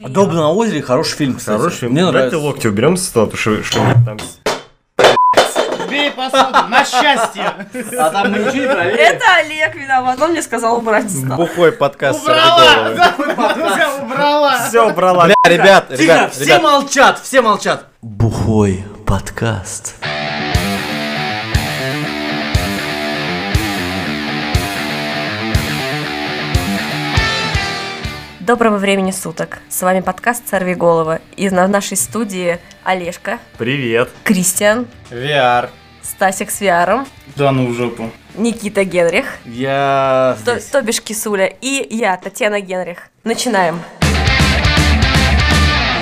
Дом на озере хороший фильм, кстати. Хороший. Мне Давай ты нравится. локти уберем со стола, потому что, что мне там... Бей посуду, на счастье. А там мы ничего не проверили. Это Олег виноват. Он мне сказал убрать со стола. Бухой подкаст Убрала! Да, убрала! Все убрала. Бля, ребят, Тихо, ребят, все ребят. молчат, все молчат. Бухой подкаст. Доброго времени суток. С вами подкаст «Сорви головы». И на нашей студии Олежка, Привет. Кристиан, VR. Стасик с Виаром, Да ну в жопу. Никита Генрих, Я то, здесь. то бишь Кисуля и я, Татьяна Генрих. Начинаем.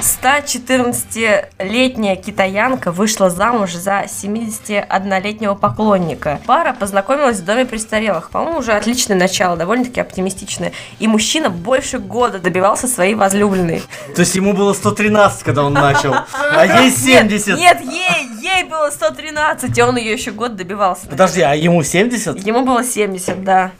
114-летняя китаянка вышла замуж за 71-летнего поклонника. Пара познакомилась в доме престарелых. По-моему, уже отличное начало, довольно-таки оптимистичное. И мужчина больше года добивался своей возлюбленной. То есть ему было 113, когда он начал, а ей 70. Нет, нет, ей, ей было 113, и он ее еще год добивался. Подожди, а ему 70? Ему было 70, да.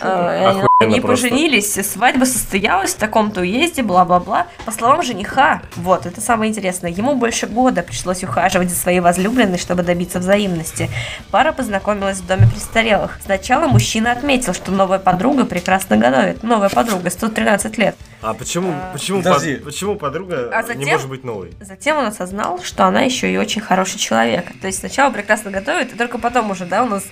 Э, Они, просто. поженились, свадьба состоялась в таком-то уезде, бла-бла-бла. По словам жениха, вот, это самое интересное, ему больше года пришлось ухаживать за своей возлюбленной, чтобы добиться взаимности. Пара познакомилась в доме престарелых. Сначала мужчина отметил, что новая подруга прекрасно готовит. Новая подруга, 113 лет. А почему, почему, Подожди. под- почему подруга А не затем- может быть новой? Затем он осознал, что она еще и очень хороший человек. То есть сначала прекрасно готовит, и только потом уже, да, у нас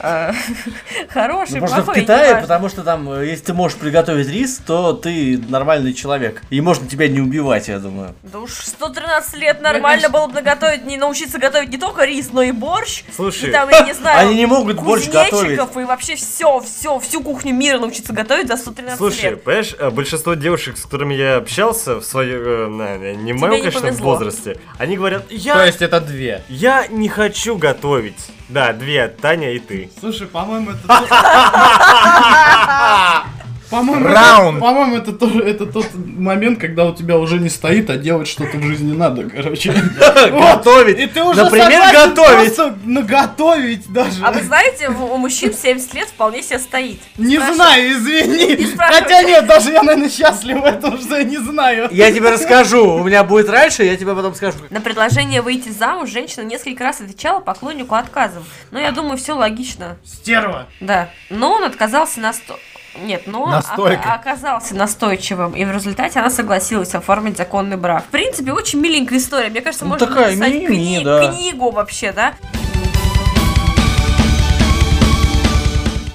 э, хороший, Ну, просто в плохой, Китае, неважно. потому что там, э, если ты можешь приготовить рис, то ты нормальный человек. И можно тебя не убивать, я думаю. Да уж 113 лет нормально было бы наготовить, не научиться готовить не только рис, но и борщ. Слушай, и там, я не знаю, Они не могут борщ кузнечиков и вообще все, все, всю кухню мира научиться готовить за 113 Слушай, лет. понимаешь, э, большинство девушек, с которыми я общался в своем, э, на- не в моем, не конечно, повезло. возрасте, они говорят, я, То есть это две. я не хочу готовить. Да, две, Таня и ты. Слушай, по-моему, это... По-моему, Раунд. это, по-моему, это, тоже, это тот момент, когда у тебя уже не стоит, а делать что-то в жизни надо, короче. Готовить. И ты уже Например, готовить. наготовить даже. А вы знаете, у мужчин 70 лет вполне себе стоит. Не знаю, извини. Хотя нет, даже я, наверное, счастлив в этом, что я не знаю. Я тебе расскажу. У меня будет раньше, я тебе потом скажу. На предложение выйти замуж женщина несколько раз отвечала поклоннику отказом. Но я думаю, все логично. Стерва. Да. Но он отказался на сто... Нет, но Настойка. ока- оказался настойчивым, и в результате она согласилась оформить законный брак. В принципе, очень миленькая история. Мне кажется, Ну, можно такая написать ми-ми, кни- да. книгу вообще, да?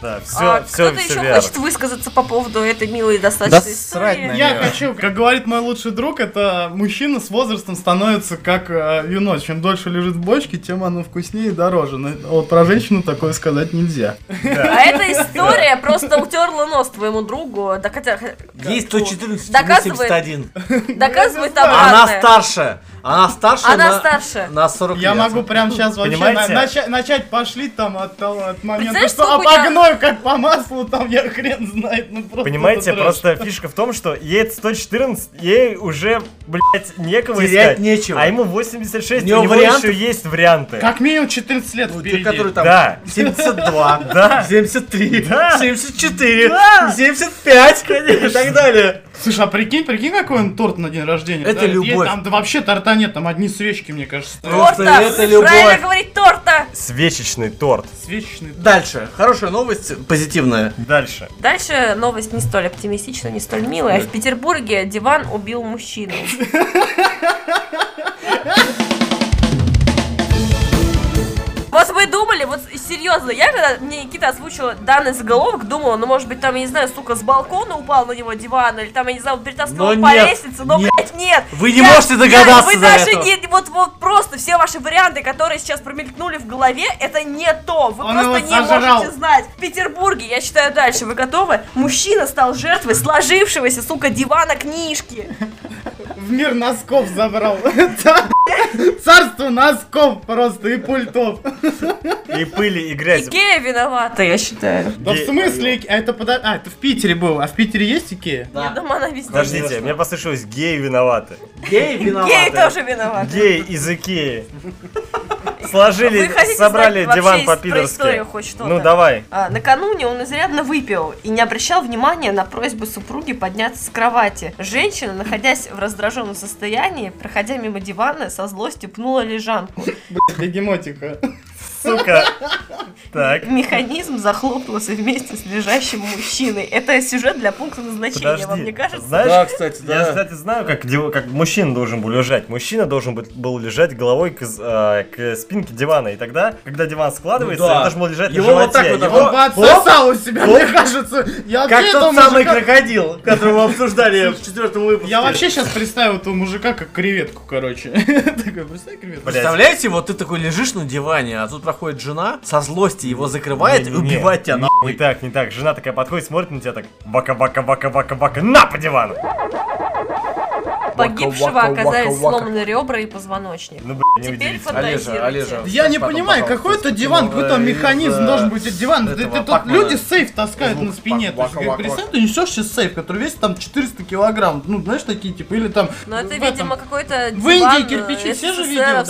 Да, все, А все, Кто-то все еще верно. хочет высказаться по поводу этой милой достаточно Да истории? срать на Я неё. хочу, как говорит мой лучший друг, это мужчина с возрастом становится как э, вино. Чем дольше лежит в бочке, тем оно вкуснее и дороже. Но вот про женщину такое сказать нельзя. А эта история просто утерла нос твоему другу. Да хотя... Ей 114, Доказывает. 71. Доказывает Она обратное. старше. Она старше Она на, старше. на 40 Я лет. могу прямо сейчас вообще Понимаете? на- начать, начать пошлить там от того от момента, что обогною как по маслу, там я хрен знает. Ну, просто Понимаете, просто фишка в том, что ей 114, ей уже, блядь, некого Терять искать. нечего. А ему 86, У него у него вариантов- еще есть варианты. Как минимум 14 лет Ну, те, впереди. которые там Да. 72, Да. 73, Да. 74, Да. 75 и так далее. Слушай, а прикинь, прикинь, какой он торт на день рождения. Это Да, любовь. Там да вообще торта нет, там одни свечки, мне кажется. Торта! это любовь. Правильно говорить торта! Свечечный торт. Свечечный. Дальше. Хорошая новость, позитивная. Дальше. Дальше новость не столь оптимистичная, не столь милая. В Петербурге диван убил мужчину. думали, вот серьезно, я когда мне Никита озвучила данный заголовок, думала, ну может быть там, я не знаю, сука, с балкона упал на него диван, или там, я не знаю, он перетаскивал Но по нет, лестнице, но, нет. блядь, нет. Вы не Я- можете я- догадаться Вы до даже этого. не, вот, вот просто все ваши варианты, которые сейчас промелькнули в голове, это не то. Вы Он просто его не сожрал. можете знать. В Петербурге, я считаю дальше, вы готовы? Мужчина стал жертвой сложившегося, сука, дивана книжки. В мир носков забрал. Царство носков просто и пультов. И пыли, и грязи. Икея виновата, я считаю. Да в смысле? А это подо- А, это в Питере было. А в Питере есть Икея? Я думаю, она везде. Подождите, мне послышалось, геи виноваты. Гей виноваты. Гей тоже виноват. Геи из Икеи. Сложили, собрали знать диван по-пидорски. Ну, давай. А, накануне он изрядно выпил и не обращал внимания на просьбу супруги подняться с кровати. Женщина, находясь в раздраженном состоянии, проходя мимо дивана, со злостью пнула лежанку. Бегемотика. Сука. Так. Механизм захлопнулся вместе с лежащим мужчиной. Это сюжет для пункта назначения, вам не Подожди. кажется? Знаешь, Да, кстати, Я, да. кстати, знаю, как, как мужчина должен был лежать. Мужчина должен был лежать головой к, а, к спинке дивана. И тогда, когда диван складывается, Ну да. он должен был лежать Его на вот так животе. вот Его- Он бы отсосал у себя, мне кажется. Я Как вообще тот самый крокодил, которого мы обсуждали в четвертом выпуске. Я вообще сейчас представил этого мужика как креветку, короче. Такой, представь креветку. Блядь. Представляете, вот ты такой лежишь на диване, а тут проходит жена, со злости его закрывает и Не-не-не, убивает тебя не- нахуй. Не так, не так. Жена такая подходит, смотрит на тебя так. Бака, бака, бака, бака, бака, на по дивану. Погибшего Вака, вака, оказались вака. сломаны ребра и позвоночник. Ну, блин, не Теперь фантазируйте. Олежа, Олежа. Я не понимаю, какой это диван, его какой там из, механизм э, должен быть этот диван. Ты, тут люди сейф таскают на спине. То есть, представь, ты несешь сейчас сейф, который весит там 400 килограмм. Ну, знаешь, такие типа, или там... Но это, видимо, какой-то В Индии диван, кирпичи э, все же видели, да?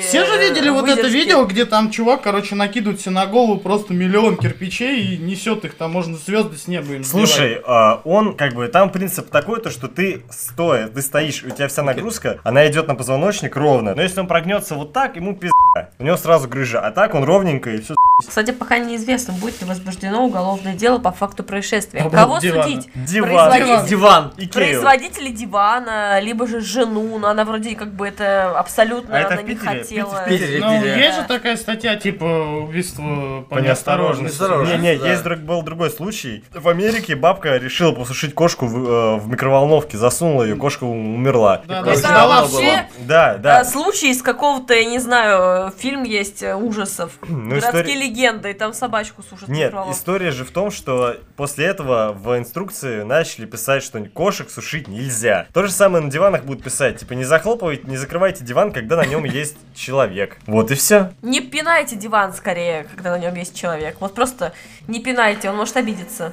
Все же видели вот это видео, где там чувак, короче, накидывает себе на голову просто миллион кирпичей и несет их, там можно звезды с неба им. Слушай, а, он как бы там принцип такой, то что ты стоя, ты стоишь, у тебя вся нагрузка, она идет на позвоночник ровно. Но если он прогнется вот так, ему пизда. У него сразу грыжа. А так он ровненько и все. Кстати, пока неизвестно, будет ли возбуждено уголовное дело по факту происшествия. По Кого дивана. судить? Диван. Производитель- Диван. Икею. Производители дивана, либо же жену, но она вроде как бы это абсолютно А это она в не Питере? Хотела. В Питере, Ну, Питере. есть же такая статья, типа, убийство по По неосторожности. неосторожности. Не, не, да. есть друг, был другой случай. В Америке бабка решила посушить кошку в, э, в микроволновке, засунула ее, кошка умерла. Да, да, Это вообще Да, э, да. случай из какого-то, я не знаю, фильм есть э, ужасов. Ну, Городские история- легенды, и там собачку сушат в Нет, история же в том, что после этого в инструкции начали писать, что кошек сушить нельзя. То же самое на диванах будут писать, типа не захлопывайте, не закрывайте диван, когда на нем есть человек. Вот и все. Не пинайте диван скорее, когда на нем есть человек. Вот просто не пинайте, он может обидеться.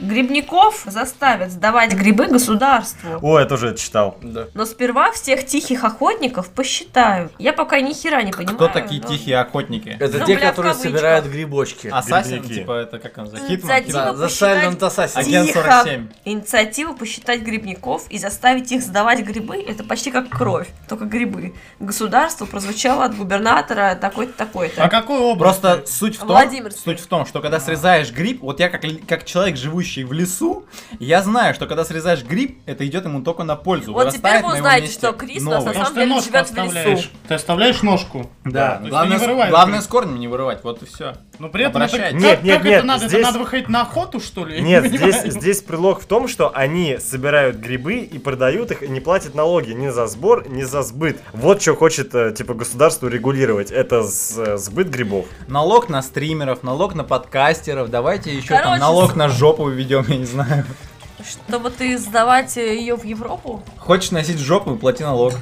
Грибников заставят сдавать грибы государству. О, я тоже это читал. Да. Но сперва всех тихих охотников посчитают. Я пока ни хера не понимаю. Кто такие но- тихие охотники? Это Ну, те, бля, которые собирают грибочки. Ассасин, грибники. типа, это как он, за Инициатива Хитман? Да, за посчитать Silent Assassin. Агент тихо. 47. Инициатива посчитать грибников и заставить их сдавать грибы – это почти как кровь, только грибы. Государство прозвучало от губернатора такой-то, такой-то. А какой образ? Просто суть в том, Владимир, суть в том, что когда срезаешь гриб, вот я как, как человек, живущий в лесу, я знаю, что когда срезаешь гриб, это идет ему только на пользу. Вот Вырастает теперь вы узнаете, что Крис у нас новый. на самом деле живет в лесу. Ты оставляешь ножку. Да, есть главное, с- главное с корнем не вырывать, вот и все. Но при этом это, Обращайте. как, Нет, нет, как нет, это надо? здесь- Это надо выходить на охоту, что ли? Нет, не здесь, здесь предлог в том, что они собирают грибы и продают их и не платят налоги ни за сбор, ни за сбыт. Вот что хочет, э, типа, государство регулировать. Это с- э, сбыт грибов. Налог на стримеров, налог на подкастеров, давайте еще Короче, там налог с- на жопу введем, я не знаю. Чтобы ты сдавать ее в Европу? Хочешь носить жопу, плати налог.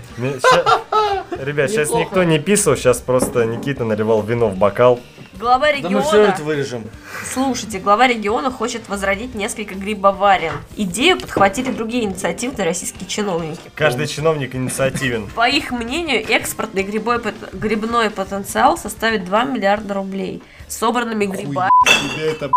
Ребят, сейчас никто не писал, сейчас просто Никита наливал вино в бокал. Глава Да мы все региона... это вырежем. Слушайте, глава региона хочет возродить несколько грибоварен. Идею подхватили другие инициативные российские чиновники. Каждый чиновник инициативен. По их мнению, экспортный грибой грибной потенциал составит 2 миллиарда рублей. Собранными грибами, Тебе это,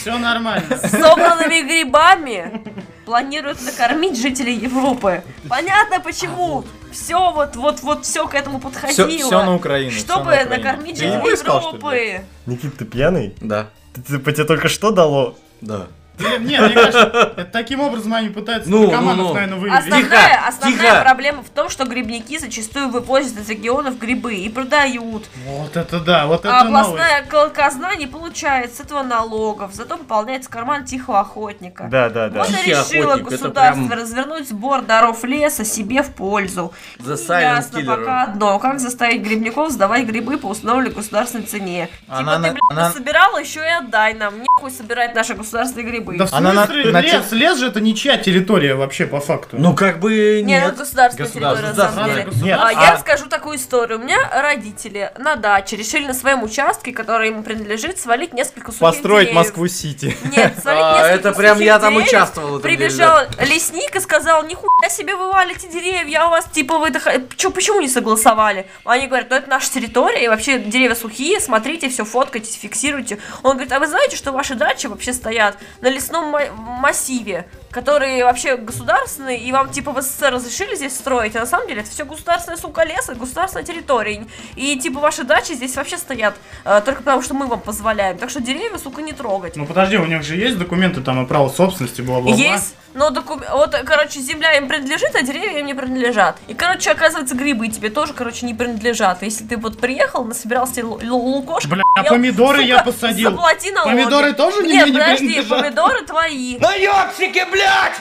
Все нормально. собранными грибами планируют накормить жителей Европы. Понятно почему. Все вот, вот, вот все к этому подходило. Все, все на Украину. Чтобы на Украину. накормить жителей искал? Европы. Никит, ты пьяный? Да. Ты, ты- по тебе только что дало? Да. Нет, мне кажется, это таким образом они пытаются Ну, наркоманов, ну, ну. наверное, вывести. Основная, основная тихо. проблема в том, что грибники зачастую вывозят из регионов грибы и продают. Вот это да, вот это А новость. областная кол- казна не получает с этого налогов, зато пополняется карман тихого охотника. Да, да, да. Вот и Тихий решило охотник, государство прям- развернуть сбор даров леса себе в пользу. Silent Ясно Killer. пока одно, как заставить грибников сдавать грибы по установленной государственной цене. Она типа на- ты, блядь, она- собирала, еще и отдай нам. Нехуй собирать наши государственные грибы. Да в Она на- смысле, на лес, лес же это ничья территория вообще по факту. Ну, как бы Не, ну нет. государственная Государственная, территория, на самом деле. Нет, А, а- Я расскажу такую историю. У меня родители на даче решили на своем участке, который им принадлежит, свалить несколько сухих Построить. Москву-Сити. Нет, свалить А, несколько это прям я там деревьев. участвовал Прибежал лесник и сказал, нихуя себе вы валите деревья, а у вас типа вы Чё, почему не согласовали? Они говорят, ну это наша территория, и вообще деревья сухие, смотрите, все фоткайте, фиксируйте. Он говорит, а вы знаете, что ваши дачи вообще стоят на лесном ма- массиве, который вообще государственный, и вам типа в СССР разрешили здесь строить, а на самом деле это все государственная, сука, лес государственная территория. И типа ваши дачи здесь вообще стоят э, только потому, что мы вам позволяем. Так что деревья, сука, не трогать. Ну подожди, у них же есть документы там о право собственности, бла-бла-бла. Есть, но докум... вот, короче, земля им принадлежит, а деревья им не принадлежат. И, короче, оказывается, грибы тебе тоже, короче, не принадлежат. Если ты вот приехал, насобирал себе лу- лу- лукошку, Бля, а помидоры я сука, посадил. Заплати налоги. Помидоры тоже не- Нет, не подожди, принадлежат? помидоры твои. Наебщики, блядь!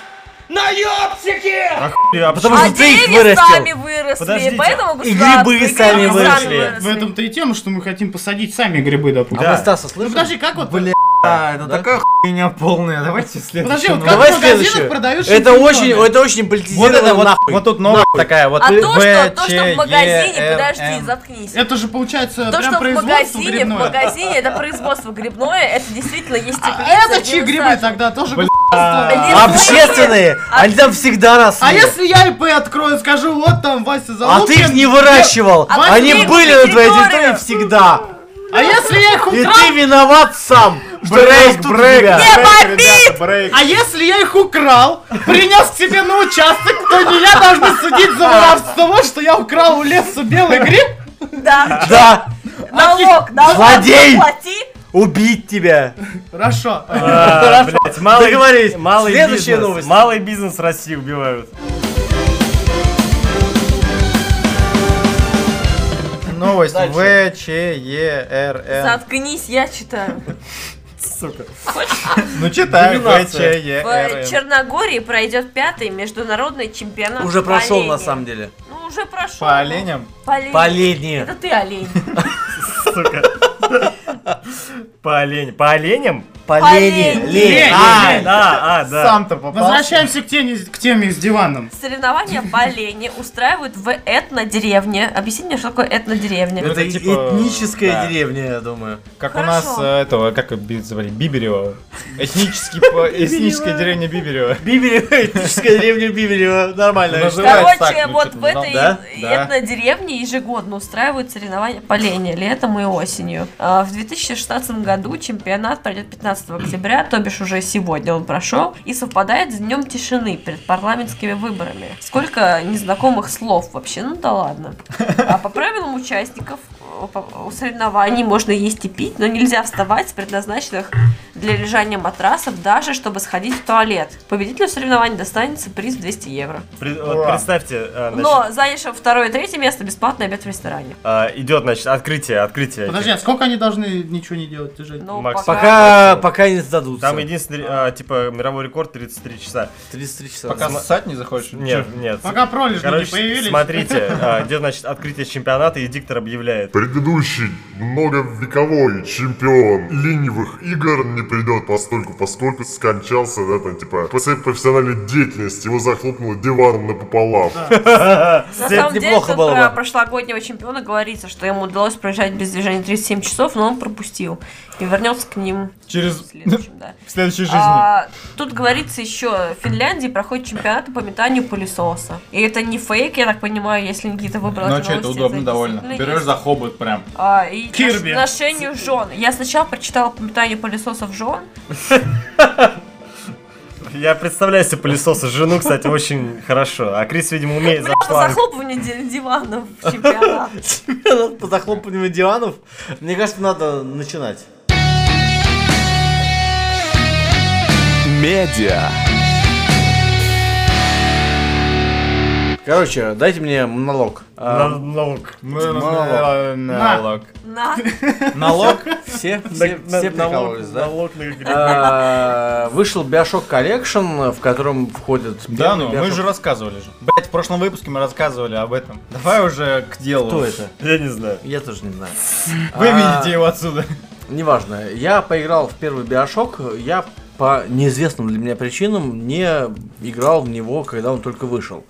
Наебщики! А хуй, а Потому А что ты их вырастил. сами выросли, Подождите, поэтому и грибы и сами грибы выросли. В этом-то и тема, что мы хотим посадить сами грибы, допустим. Да. А вы Стаса Ну слышали? подожди, как вот... Бля, это такая хуйня полная. Давайте следующую. Подожди, вот как Давай в магазинах следующее. продают Это очень, это очень Вот политизировано это вот, нахуй. вот тут новость такая, вот А то, что, то, что в магазине, подожди, заткнись. Это же получается То, прям что в магазине, в магазине это производство грибное, это действительно есть А это чьи грибы тогда? Тоже? Общественные, А- они там всегда росли. А если я ИП открою, скажу, вот там Вася А Залупин. ты их не выращивал, А они были на твоей территории всегда. А если я их И украл? ты виноват сам, Брейк, брейк, ребята, брейк. А если я их украл, принес к себе на участок, то меня должны судить за воровство, что я украл у леса белый гриб? Да, Да, налог, налог Злодей! убить тебя. Хорошо. А, блядь, малый, Договорились. малый Следующая бизнес. новость. Малый бизнес России убивают. Новость Дальше. ВЧЕРМ. Заткнись, я читаю. Сука. Ну читай. В. Черногории пройдет пятый международный чемпионат Уже прошел на самом деле. Ну, уже прошел. По оленям? По оленям. Это ты олень. Сука. По оленям. По оленям? По лени. Лень. Лень. А, да, а, да. Сам-то попал. Возвращаемся к теме, к теме с диваном. Соревнования по олене устраивают в этнодеревне. Объясни мне, что такое этнодеревня. Это это типа, этническая да. деревня, я думаю. Как у Хорошо. нас э, этого, как звали, Биберева. Этнический, по- этническая деревня Биберева. Биберева, этническая деревня Биберева. Нормально. Называется Короче, вот в этой этнодеревне ежегодно устраивают соревнования по лени летом и осенью. А, В 2016 году чемпионат пройдет 15 октября, то бишь уже сегодня он прошел, и совпадает с днем тишины перед парламентскими выборами. Сколько незнакомых слов вообще, ну да ладно. А по правилам участников у соревнований можно есть и пить, но нельзя вставать с предназначенных для лежания матрасов, даже чтобы сходить в туалет. Победителю соревнований достанется приз в 200 евро. При- вот Ура. представьте, а, значит, Но занявшим второе и третье место бесплатный обед в ресторане. а, идет, значит, открытие, открытие. Подожди, а сколько они должны ничего не делать, же? Ну, Макс, Пока, пока не сдадутся. Там единственный, а, типа, мировой рекорд 33 часа. 33 часа. Пока ссать не захочешь? Нет, нет. Пока пролежни не Короче, появились. смотрите, а, идет, значит, открытие чемпионата, и диктор объявляет. Предыдущий многовековой чемпион ленивых игр не придет постольку, поскольку скончался, да, там, типа, по своей профессиональной деятельности его захлопнуло диваном напополам. На самом деле, про прошлогоднего чемпиона говорится, что ему удалось проезжать без движения 37 часов, но он пропустил. И вернется к ним Через... в следующем, да. В следующей жизни. А, тут говорится еще, в Финляндии проходит чемпионаты по метанию пылесоса. И это не фейк, я так понимаю, если Никита выбрал Ну что, это удобно довольно. Берешь есть. за хобот прям. А, и Кирби. к ношению жен. Я сначала прочитала по метанию пылесосов жен, Я представляю себе пылесоса жену, кстати, очень хорошо. А Крис, видимо, умеет за шланг. захлопыванию ди- диванов в чемпионат. Чемпионат по захлопыванию диванов. Мне кажется, надо начинать. Медиа. Короче, дайте мне монолог. Налог. Налог. На. Налог? Все, все, все прикалывались, да? Налог на. А, Вышел Bioshock Collection, в котором входит... Да, ну мы же рассказывали же. Блять, в прошлом выпуске мы рассказывали об этом. Давай уже к делу. Кто это? Я не знаю. Я тоже не знаю. Вы А, видите его отсюда. Неважно. Я поиграл в первый Bioshock, я по неизвестным для меня причинам не играл в него, когда он только вышел.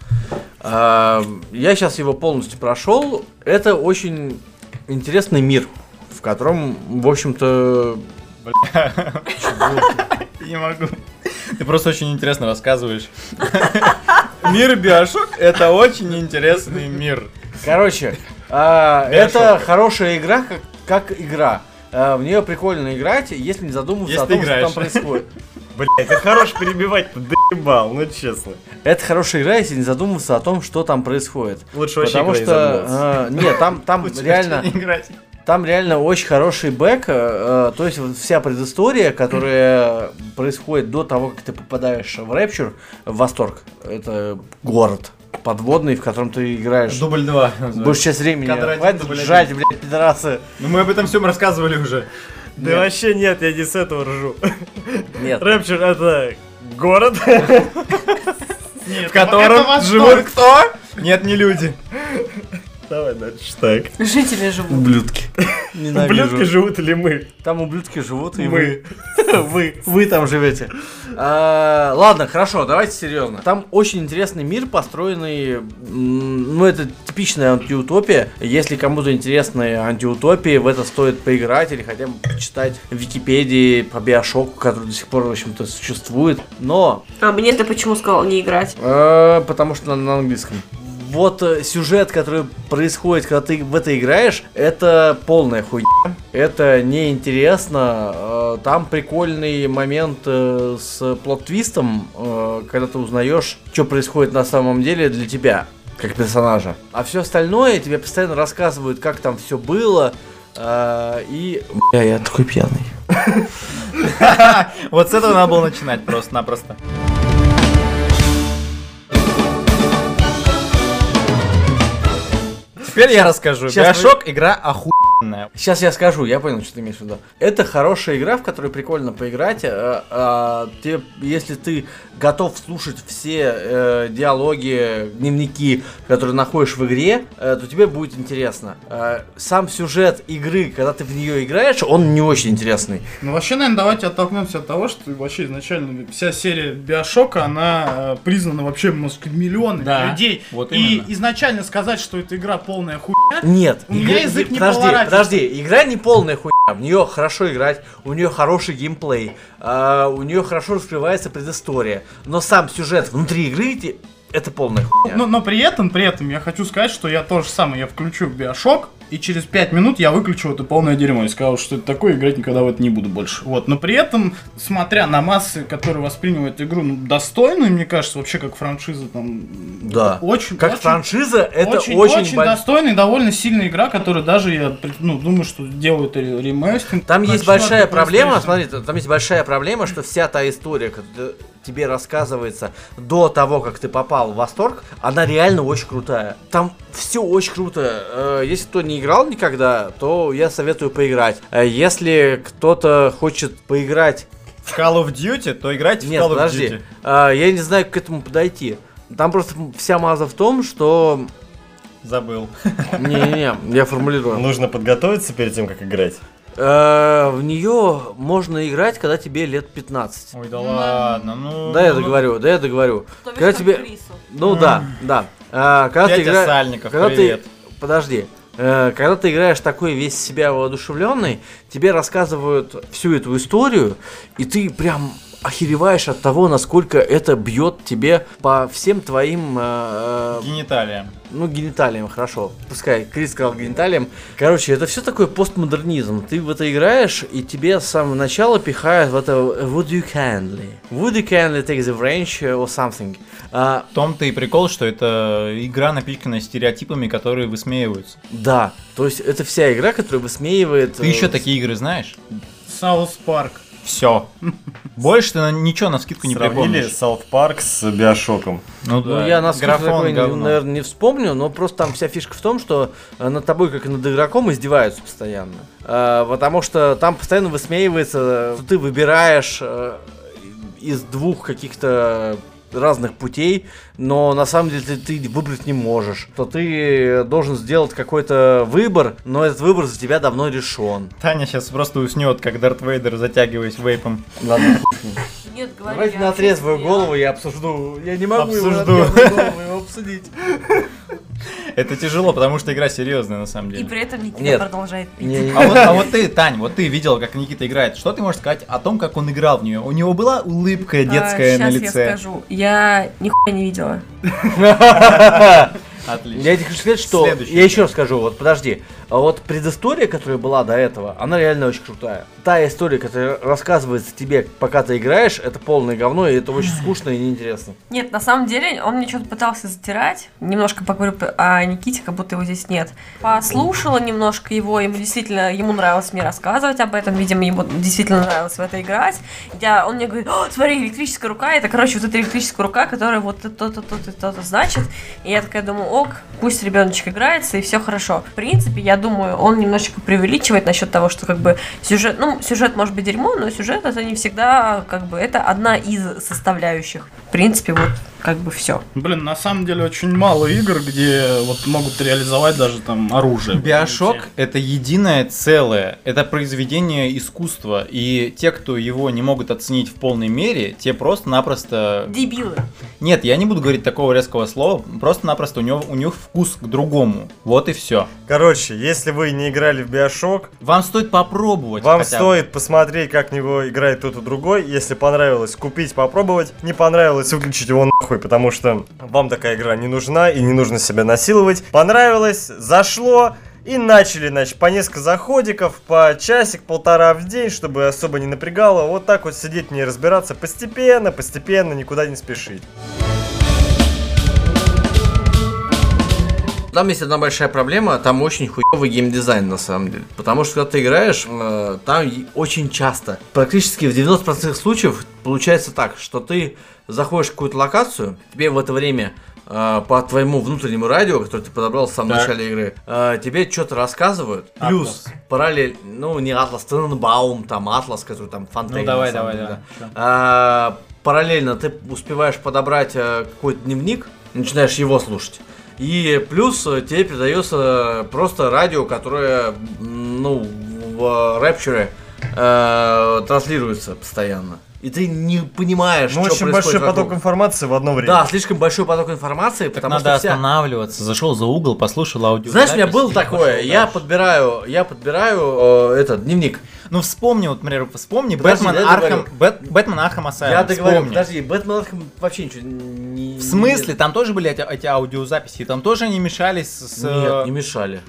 А, Я сейчас его полностью прошел. Это очень интересный мир, в котором, в общем-то... Не могу. Ты просто очень интересно рассказываешь. Мир Биошок — это очень интересный мир. Короче, а, это хорошая игра, как игра. А, В нее прикольно играть, если не задумываться Если о том, ты что там играешь. происходит. Блять, это хорош перебивать, доебал, ну честно. Это хорошая игра, если не задумываться о том, что там происходит. Лучше вообще Потому не что, задумываться. а, нет, там, там реально, там реально очень хороший бэк, э, э, то есть вот вся предыстория, которая происходит до того, как ты попадаешь в Рэпчур, в восторг. Это город подводный, в котором ты играешь. Дубль 2. Большую часть времени. Один, Хватит жать, блядь, пидорасы. Ну мы об этом всем рассказывали уже. Да вообще нет, я не с этого ржу. Нет. Рэпчер это город. Нет, В котором живут кто? Нет, не люди. Давай дальше так. Жители живут. Ублюдки. Ублюдки Ненавижу. живут или мы? Там ублюдки живут, и Мы. вы. Вы, там живете. А, ладно, хорошо, давайте серьезно. Там очень интересный мир, построенный. Ну, это типичная антиутопия. Если кому-то интересны антиутопии, в это стоит поиграть или хотя бы почитать в Википедии по биошоку, который до сих пор, в общем-то, существует. Но А мне ты почему сказал не играть? Э, потому что на английском. Вот э, сюжет, который происходит, когда ты в это играешь, это полная хуйня. Это неинтересно. Э, там прикольный момент э, с плот-твистом, э, когда ты узнаешь, что происходит на самом деле для тебя, как персонажа. А все остальное тебе постоянно рассказывают, как там все было. и... Бля, я такой пьяный. Вот с этого надо было начинать просто-напросто. Теперь я расскажу. Щас Биошок игра охуенная. Сейчас я скажу, я понял, что ты имеешь в виду. Это хорошая игра, в которой прикольно поиграть. э, а, те- если ты готов слушать все э, диалоги, дневники, которые находишь в игре, э, то тебе будет интересно. Э, сам сюжет игры, когда ты в нее играешь, он не очень интересный. Ну вообще, наверное, давайте оттолкнемся от того, что вообще изначально вся серия Биошока, она э, признана вообще, может миллионами Да, людей. вот И именно. изначально сказать, что эта игра полная хуйня, Нет, У меня язык не подожди, поворачивается. Подожди, игра не полная хуйня. В нее хорошо играть, у нее хороший геймплей, а, у нее хорошо раскрывается предыстория. Но сам сюжет внутри игры это полная хуйня. но, но при этом, при этом я хочу сказать, что я то же самое, я включу Биошок, и через 5 минут я выключу это полное дерьмо и сказал, что это такое, играть никогда в это не буду больше. Вот, но при этом, смотря на массы, которые воспринимают игру ну, достойную, мне кажется, вообще как франшиза там... Да. Очень, Как очень- франшиза, это очень, очень, очень боль- достойная и довольно сильная игра, которую даже я ну, думаю, что делают ре- ремастинг. Там есть большая проблема, смотри, там есть большая проблема, что вся та история, которая тебе рассказывается до того, как ты попал в восторг, она реально очень крутая. Там все очень круто. Э, Если кто не играл никогда, то я советую поиграть. Э, Если кто-то хочет поиграть В Call of Duty, то играйте Нет, в Call of подожди. Duty. А, я не знаю, как к этому подойти. Там просто вся маза в том, что... Забыл. Не-не-не, я формулирую. Нужно подготовиться перед тем, как играть. Э, В нее можно играть, когда тебе лет 15. Ой, да ладно, ну... Да, я ну, договорю, да, я договорю. То Когда тебе... Крису. Ну да, да. А, когда ты игра- Сальников, когда привет. ты... Подожди. Э, Когда ты играешь такой весь себя воодушевленный, тебе рассказывают всю эту историю, и ты прям охереваешь от того, насколько это бьет тебе по всем твоим э, э, Гениталия. ну, гениталиям, хорошо. Пускай Крис сказал гениталиям. Короче, это все такой постмодернизм. Ты в это играешь, и тебе с самого начала пихают в это Would you kindly? Would you kindly take the wrench or something? А, В том-то и прикол, что это игра, напичканная стереотипами, которые высмеиваются. да, то есть это вся игра, которая высмеивает... Ты э, еще такие игры знаешь? South Park. Все. Больше ты на- ничего навскидку не Сравнили припомнишь. South Park с Биошоком. Ну, Ну, да. я навскидку такой, наверное, не вспомню, но просто там вся фишка в том, что э, над тобой, как и над игроком, издеваются постоянно. Э, Потому что там постоянно высмеивается, что ты выбираешь э, из двух каких-то разных путей, но на самом деле ты, ты выбрать не можешь. То ты должен сделать какой-то выбор, но этот выбор за тебя давно решен. Таня сейчас просто уснет, как Дарт Вейдер, затягиваясь вейпом. Ладно, Нет, говори, давайте на трезвую голову я обсужду. Я не могу его на Обсужду. трезвую голову его обсудить. Это тяжело, потому что игра серьезная на самом И деле. при этом Никита Нет. продолжает пить. Не- А вот, а вот ты, Тань, вот ты видел, как Никита играет. Что ты можешь сказать о том, как он играл в нее? У него была улыбка детская А, на лице. я скажу. Я нихуя не видела. Отлично. Я тебе хочу сказать, что... Следующий. Я еще раз скажу, вот подожди. А вот предыстория, которая была до этого, она реально очень крутая. Та история, которая рассказывается тебе, пока ты играешь, это полное говно, и это очень скучно и неинтересно. Нет, на самом деле он мне что-то пытался затирать. Немножко поговорю о Никите, как будто его здесь нет. Послушала немножко его, ему действительно, ему нравилось мне рассказывать об этом, видимо, ему действительно нравилось в это играть. Я, он мне говорит, «О, смотри, электрическая рука, это, короче, вот эта электрическая рука, которая вот то-то, то-то, то-то значит. И я такая думаю, ок, пусть ребеночек играется, и все хорошо. В принципе, я думаю, он немножечко преувеличивает насчет того, что как бы сюжет, ну, сюжет может быть дерьмо, но сюжет это не всегда, как бы, это одна из составляющих. В принципе, вот как бы все. Блин, на самом деле очень мало игр, где вот могут реализовать даже там оружие. Биошок это единое целое, это произведение искусства, и те, кто его не могут оценить в полной мере, те просто-напросто... Дебилы. Нет, я не буду говорить такого резкого слова, просто-напросто у него у них вкус к другому. Вот и все. Короче, если вы не играли в Биошок, Вам стоит попробовать. вам хотя бы. стоит посмотреть, как в него играет тот и другой. Если понравилось, купить, попробовать. Не понравилось, выключить его нахуй, потому что вам такая игра не нужна и не нужно себя насиловать. Понравилось, зашло. И начали, значит, по несколько заходиков, по часик-полтора в день, чтобы особо не напрягало. Вот так вот сидеть не разбираться постепенно, постепенно, никуда не спешить. Там есть одна большая проблема, там очень хуёвый геймдизайн на самом деле. Потому что когда ты играешь, э, там очень часто, практически в 90% случаев получается так, что ты заходишь в какую-то локацию, тебе в это время э, по твоему внутреннему радио, которое ты подобрал в самом Так. начале игры, э, тебе что-то рассказывают. Плюс параллель, ну не Атлас, Тененбаум, там Атлас, который там Фонтейн. Ну, давай, давай, деле, давай. да. А, параллельно ты успеваешь подобрать э, какой-то дневник, начинаешь его слушать. И плюс э, тебе передается просто радио, которое, ну, в Рэпчере э, транслируется постоянно. И ты не понимаешь, Ну, что очень происходит большой поток вокруг. информации в одно время. Да, слишком большой поток информации, Так потому надо что вся... останавливаться. Зашел за угол, послушал аудио. Знаешь, у меня было такое, я подбираю, я подбираю э, этот дневник. Ну вспомни, вот, например, вспомни Подожди, Batman Arkham, Bat- Batman Arkham Asylum. я договорю, вспомни. подожди, Batman Arkham вообще ничего не... В смысле? Там тоже были эти, эти аудиозаписи, там тоже они мешались с... Нет, э, не мешали.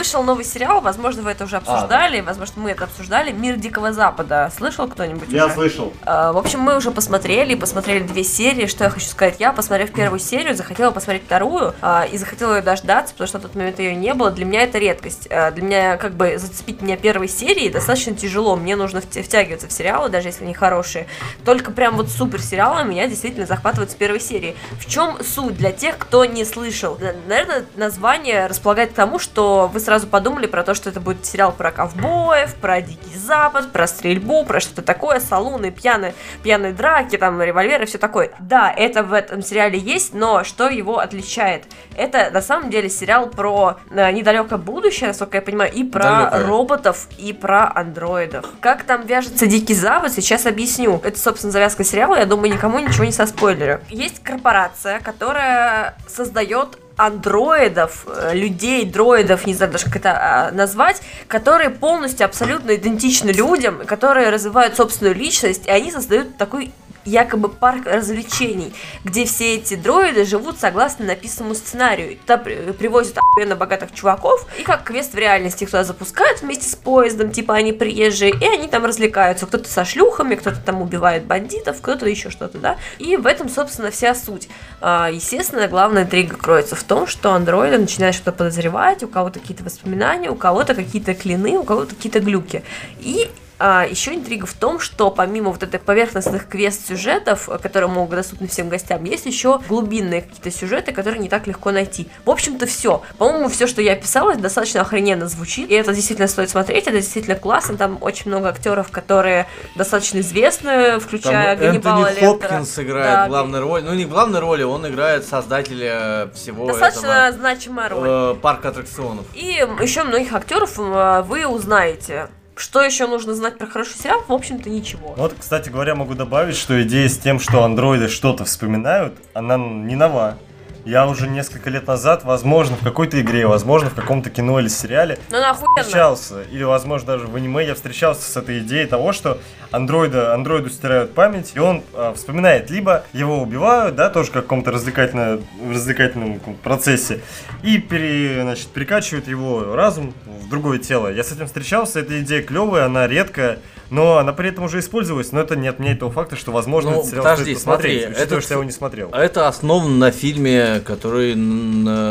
Вышел новый сериал, возможно, вы это уже обсуждали, возможно, мы это обсуждали. Мир Дикого Запада. Слышал кто-нибудь уже? слышал. А, В общем, мы уже посмотрели, посмотрели две серии. Что я хочу сказать? Я, посмотрев первую серию, захотела посмотреть вторую а, и захотела ее дождаться, потому что на тот момент ее не было. Для меня это редкость. А, Для меня, как бы, зацепить меня первой серии достаточно тяжело. Мне нужно втя- втягиваться в сериалы, даже если они хорошие. Только прям вот супер сериалы меня действительно захватывают с первой серии. В чем суть для тех, кто не слышал? Наверное, название располагает к тому, что вы сразу подумали про то, что это будет сериал про ковбоев, про Дикий Запад, про стрельбу, про что-то такое, салуны, пьяные, пьяные драки, там, револьверы, все такое. Да, это в этом сериале есть, но что его отличает? Это на самом деле сериал про э, недалекое будущее, насколько я понимаю, и про Далекое. роботов, и про андроидов. Как там вяжется Дикий Запад, сейчас объясню. Это, собственно, завязка сериала, я думаю, никому ничего не со спойлерю. Есть корпорация, которая создает андроидов, э, людей, дроидов, не знаю даже как это а, назвать, которые полностью абсолютно идентичны людям, которые развивают собственную личность, и они создают такой якобы парк развлечений, где все эти дроиды живут согласно написанному сценарию. Туда при- привозят охуенно богатых чуваков, и как квест в реальности их туда запускают вместе с поездом, типа они приезжие, и они там развлекаются. Кто-то со шлюхами, кто-то там убивает бандитов, кто-то еще что-то, да. И в этом, собственно, вся суть. А, Естественно, главная интрига кроется в том, что андроиды начинают что-то подозревать, у кого-то какие-то воспоминания, у кого-то какие-то клины, у кого-то какие-то глюки. И а, еще интрига в том, что помимо вот этих поверхностных квест-сюжетов, э, которые могут доступны всем гостям, есть еще глубинные какие-то сюжеты, которые не так легко найти. В общем-то, все. По-моему, все, что я описала, достаточно охрененно звучит. И это действительно стоит смотреть, это действительно классно. Там очень много актеров, которые достаточно известны, Там включая Ганнибала Энтони Лектора. Хопкинс играет Да, главную роль. Ну, не главную роль, он играет создателя всего Достаточно этого значимая роль. э, парка аттракционов. И еще многих актеров э, вы узнаете. Что еще нужно знать про хороший сериал? В общем-то, ничего. Вот, кстати говоря, могу добавить, что идея с тем, что андроиды что-то вспоминают, она не нова. Я уже несколько лет назад, возможно, в какой-то игре, возможно, в каком-то кино или сериале Ну, встречался, или, возможно, даже в аниме я встречался с этой идеей того, что андроида, андроиду стирают память, и он а, вспоминает, либо его убивают, да, тоже в каком-то развлекательном, развлекательном процессе, и пере, значит, перекачивают его разум в другое тело. Я с этим встречался, эта идея клевая, она редкая, но она при этом уже использовалась, но это не отменяет того факта, что, возможно, Ну, этот сериал подожди, стоит посмотреть, смотри, учитывая, этот- что я его не смотрел. А Это основано на фильме, который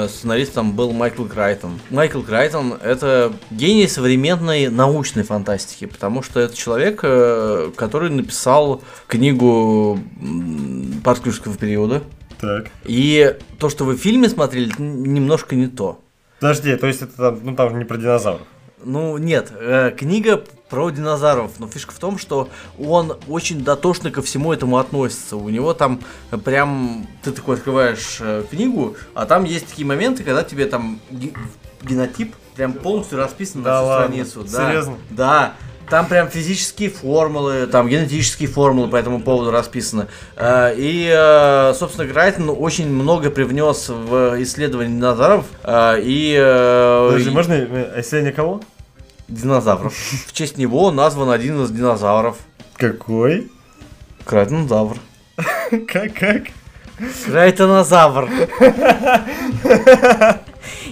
сценаристом был Майкл Крайтон. Майкл Крайтон — это гений современной научной фантастики, потому что это человек, э, который написал книгу «Подключка периода». Так. И то, что вы в фильме смотрели, немножко не то. Подожди, то есть это ну, там не про динозавров. Ну, нет, э, книга про динозавров, но фишка в том, что он очень дотошно ко всему этому относится. У него там прям, ты такой открываешь э, книгу, а там есть такие моменты, когда тебе там ге- генотип прям полностью расписан Да на всю ладно? страницу. Да, Серьезно? Да. Там прям физические формулы, там генетические формулы по этому поводу расписаны. Э, И, э, собственно, Грайтон очень много привнес в исследование динозавров. И Подожди, можно, исследование кого? Динозавров. В честь него назван один из динозавров. Какой? Крайтонозавр. Как, как? Крайтонозавр.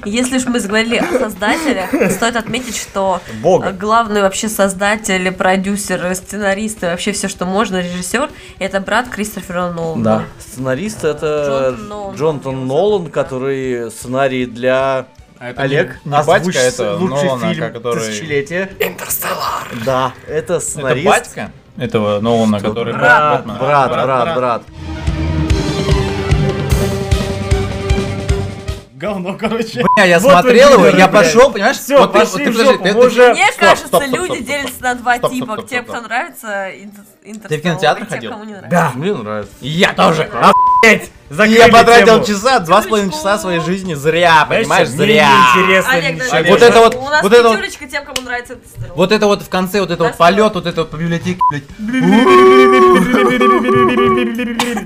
Если уж мы заговорили о создателях, стоит отметить, что Бога. главный вообще создатель, продюсер, сценарист и вообще все, что можно, режиссер, это брат Кристофера Нолана. Да. Сценарист это Джонатан Нолан. Джонатан Нолан, который сценарий для А это Олег. не, не батька, озвучь это лучший Нолана, фильм который... тысячелетия. Интерстеллар. Да, это Это сценарист. батька этого Нолана, который... Брат, Бэтмена? брат, А, брат, брат. Говно, короче. Бля, я Вот смотрел его, я пошел, понимаешь? Всё, вот пошли ты в жопу, ты- мы ты- уже- Мне Стоп, кажется, стоп, стоп, люди стоп, стоп. делятся на два Стоп, стоп, типа. стоп, стоп, кто стоп. нравится Интер- Интерстеллар, Ты в кинотеатр ходил? кому не нравится. Да. Мне нравится. Я тоже. Охуеть! Закрыли я потратил тему. часа, два с половиной часа своей жизни зря, понимаешь, мне зря. неинтересно Олег, давай, Вот это вот- у нас вот это вот- тем, кому нравится. Вот это вот в конце, вот это вот Да, полет, вот это вот по библиотеке, блядь.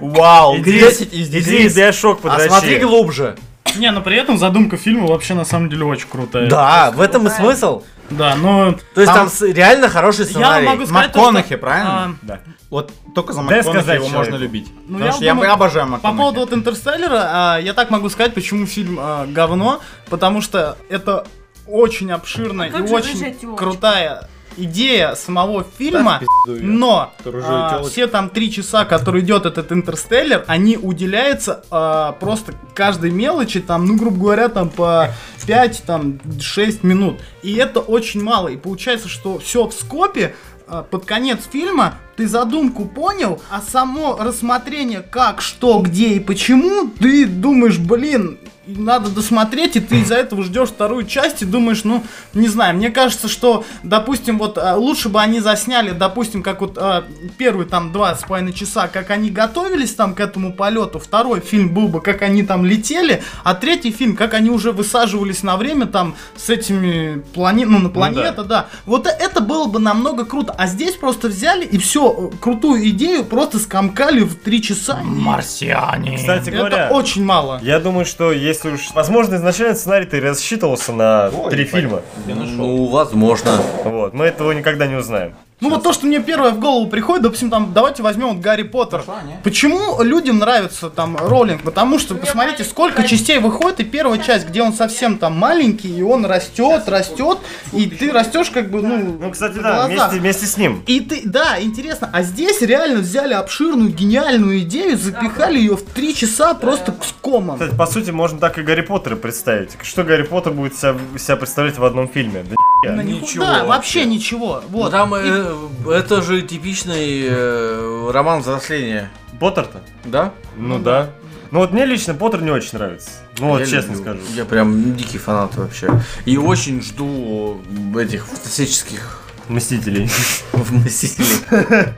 Вау, Иди, 10 из иди, 10. Биошок А подращи. смотри глубже. Не, но при этом задумка фильма вообще на самом деле очень крутая. Да, в этом и смысл. Да, но... То есть Там- там реально хороший Я сценарий. могу сказать... МакКонахи, что, правильно? а, Да. Вот только за МакКонахи сказать его человеку. можно любить. Ну, Потому я что я думаю, обожаю По МакКонахи. поводу вот Интерстеллера, а, я так могу сказать, почему фильм а, говно, потому что это очень обширная А и очень крутая идея самого фильма, но а, все там три часа, которые идет этот Интерстеллар, они уделяются а, просто каждой мелочи, там, ну, грубо говоря, там по 5, там, 6 минут. И это очень мало. И получается, что все в скопе, а, под конец фильма ты задумку понял, а само рассмотрение как, что, где и почему, ты думаешь, блин, надо досмотреть, и ты из-за этого ждешь вторую часть и думаешь, ну, не знаю, мне кажется, что, допустим, вот а, лучше бы они засняли, допустим, как вот а, первые там два с половиной часа, как они готовились там к этому полету, второй фильм был бы, как они там летели, а третий фильм, как они уже высаживались на время там с этими плане... ну, на планета, да. Вот э- это было бы намного круто, а здесь просто взяли и все, крутую идею просто скомкали в три часа. Марсиане. Кстати Это говоря, очень мало. я думаю, что если уж... Возможно, изначально сценарий-то и рассчитывался на три фильма. Ну, возможно. Вот, мы этого никогда не узнаем. Ну вот то, что мне первое в голову приходит, допустим, там, давайте возьмем вот Гарри Поттер. Почему людям нравится там Роллинг? Потому что, посмотрите, сколько частей выходит, и первая часть, где он совсем там маленький, и он растет, растет, и ты растешь как бы, ну, Ну, кстати, да, вместе, вместе с ним. И ты, да, интересно, а здесь реально взяли обширную, гениальную идею, запихали ее в три часа просто с комом. Кстати, по сути, можно так и Гарри Поттера представить. Что Гарри Поттер будет себя, себя представлять в одном фильме? Да ниху- ничего да, вообще. ничего. Ну, Вот. там И- э, это же типичный э, роман взросления, Поттер-то? да? Ну да. Ну вот мне лично Поттер не очень нравится. Ну вот Я честно люблю. скажу. Я прям дикий фанат вообще. И очень жду этих фантастических Мстителей. Мстителей.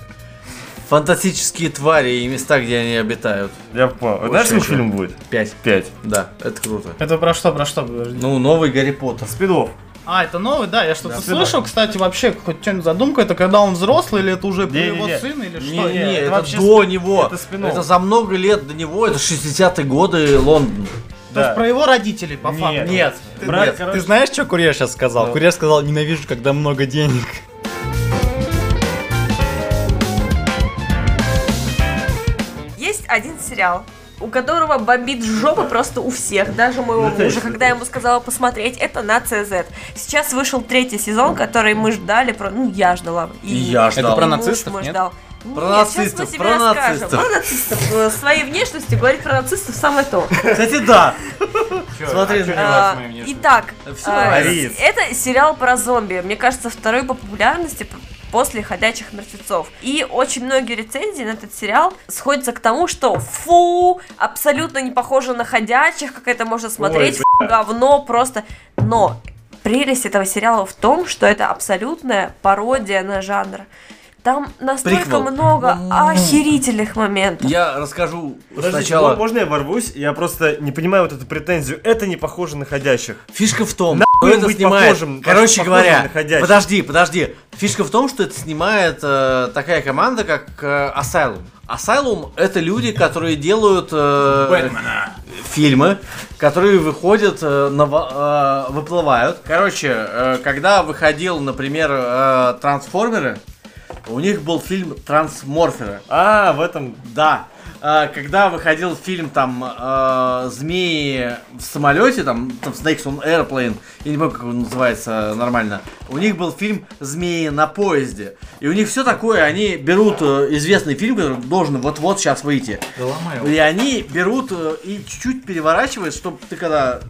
Фантастические твари и места, где они обитают. Я понял. Знаешь, сколько фильм будет? Пять. Пять. Да, это круто. Это про что, про что. Ну, новый Гарри Поттер. Спидов. А, это новый, да, я что-то Да. слышал, кстати, вообще, хоть что-нибудь задумка, это когда он взрослый, или это уже про Не-не-не. его сына, или Не, что? не, это это, вообще до спин- него. это. Это за много лет до него. Это 60-е годы Лондон. То есть про его родителей, по Нет. факту. Нет, Брат, нет. короче, Ты знаешь, что Курьер сейчас сказал? Ну. Курьер сказал, ненавижу, когда много денег. Есть один сериал, у которого бомбит жопа просто у всех, даже моего Ну, мужа, когда я ему сказала посмотреть, это на CZ. Сейчас вышел третий сезон, который мы ждали, про... ну я ждала. И я Это ждал. про и муж нацистов, мой нет? ждал. Про Нет, сейчас нацистов, про расскажем. нацистов. Про нацистов. Э, Своей внешностью говорить про нацистов самое то. Кстати, да. Смотри, А, Итак, а, нормально. Борис. это сериал про зомби. Мне кажется, второй по популярности после «Ходячих мертвецов». И очень многие рецензии на этот сериал сходятся к тому, что фу, абсолютно не похоже на «Ходячих», как это можно смотреть, фу, говно просто. Но прелесть этого сериала в том, что это абсолютная пародия на жанр. Там настолько Приквел. много охерительных моментов. Я расскажу Подождите, сначала. мо- можно я ворвусь? Я просто не понимаю вот эту претензию. Это не похоже на ходящих. Фишка в том, что это быть снимает. похожим, Короче похожим говоря, подожди, подожди. Фишка в том, что это снимает э, такая команда, как э, Asylum. Asylum это люди, которые делают э, фильмы, которые выходят э, на э, выплывают. Короче, э, когда выходил, например, э, Трансформеры, у них был фильм Трансморферы. А, в этом... Да. А, Когда выходил фильм там э, Змеи в самолете, там, там Snakes on Airplane, я не помню, как он называется нормально. У них был фильм Змеи на поезде. И у них все такое, они берут э, известный фильм, который должен вот-вот сейчас выйти. И они берут э, и чуть-чуть переворачивают, чтобы ты когда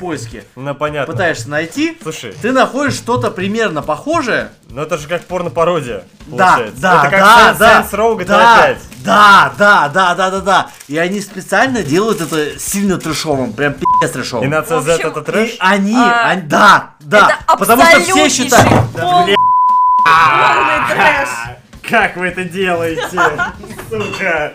поиске Ну, понятно. пытаешься найти, Слушай, ты находишь что-то примерно похожее, ну это же как порно-пародия, да, получается. да, это как да, Saints- да, Saints Row GTA да, 5. да, да, да, да, да, да. И они специально делают это сильно трэшовым, прям пи***ц И трэшовым. на CZ общем, это трэш? И они, А, они- да, да, это потому что все считают. пол- полный трэш. Как вы это делаете? Сука!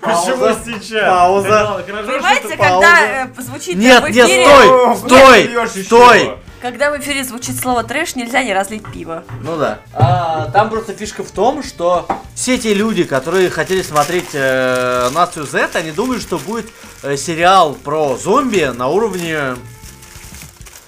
Почему сейчас? Пауза. Понимаете, когда э, звучит Нет, в нет, эфире... стой, стой, стой. Когда в эфире звучит слово трэш, нельзя не разлить пиво. Ну да. А, там просто фишка в том, что все те люди, которые хотели смотреть э, Нацию Z, они думают, что будет э, сериал про зомби на уровне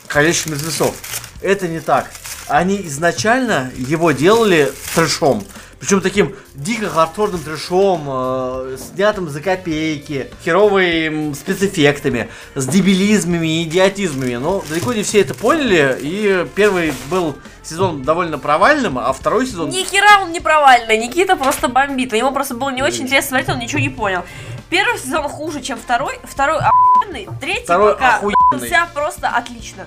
Ходячих мертвецов. Это не так. Они изначально его делали трэшом. Причем таким дико хардкорным трэшом, э, снятым за копейки, херовыми спецэффектами, с дебилизмами и идиотизмами. Но далеко не все это поняли, и первый был сезон довольно провальным, а второй сезон... Ни хера он не провальный, Никита просто бомбит. Ему просто было не очень интересно смотреть, он ничего не понял. Первый сезон хуже, чем второй, второй охуенный, третий Второй пока охуенный. вся просто отлично.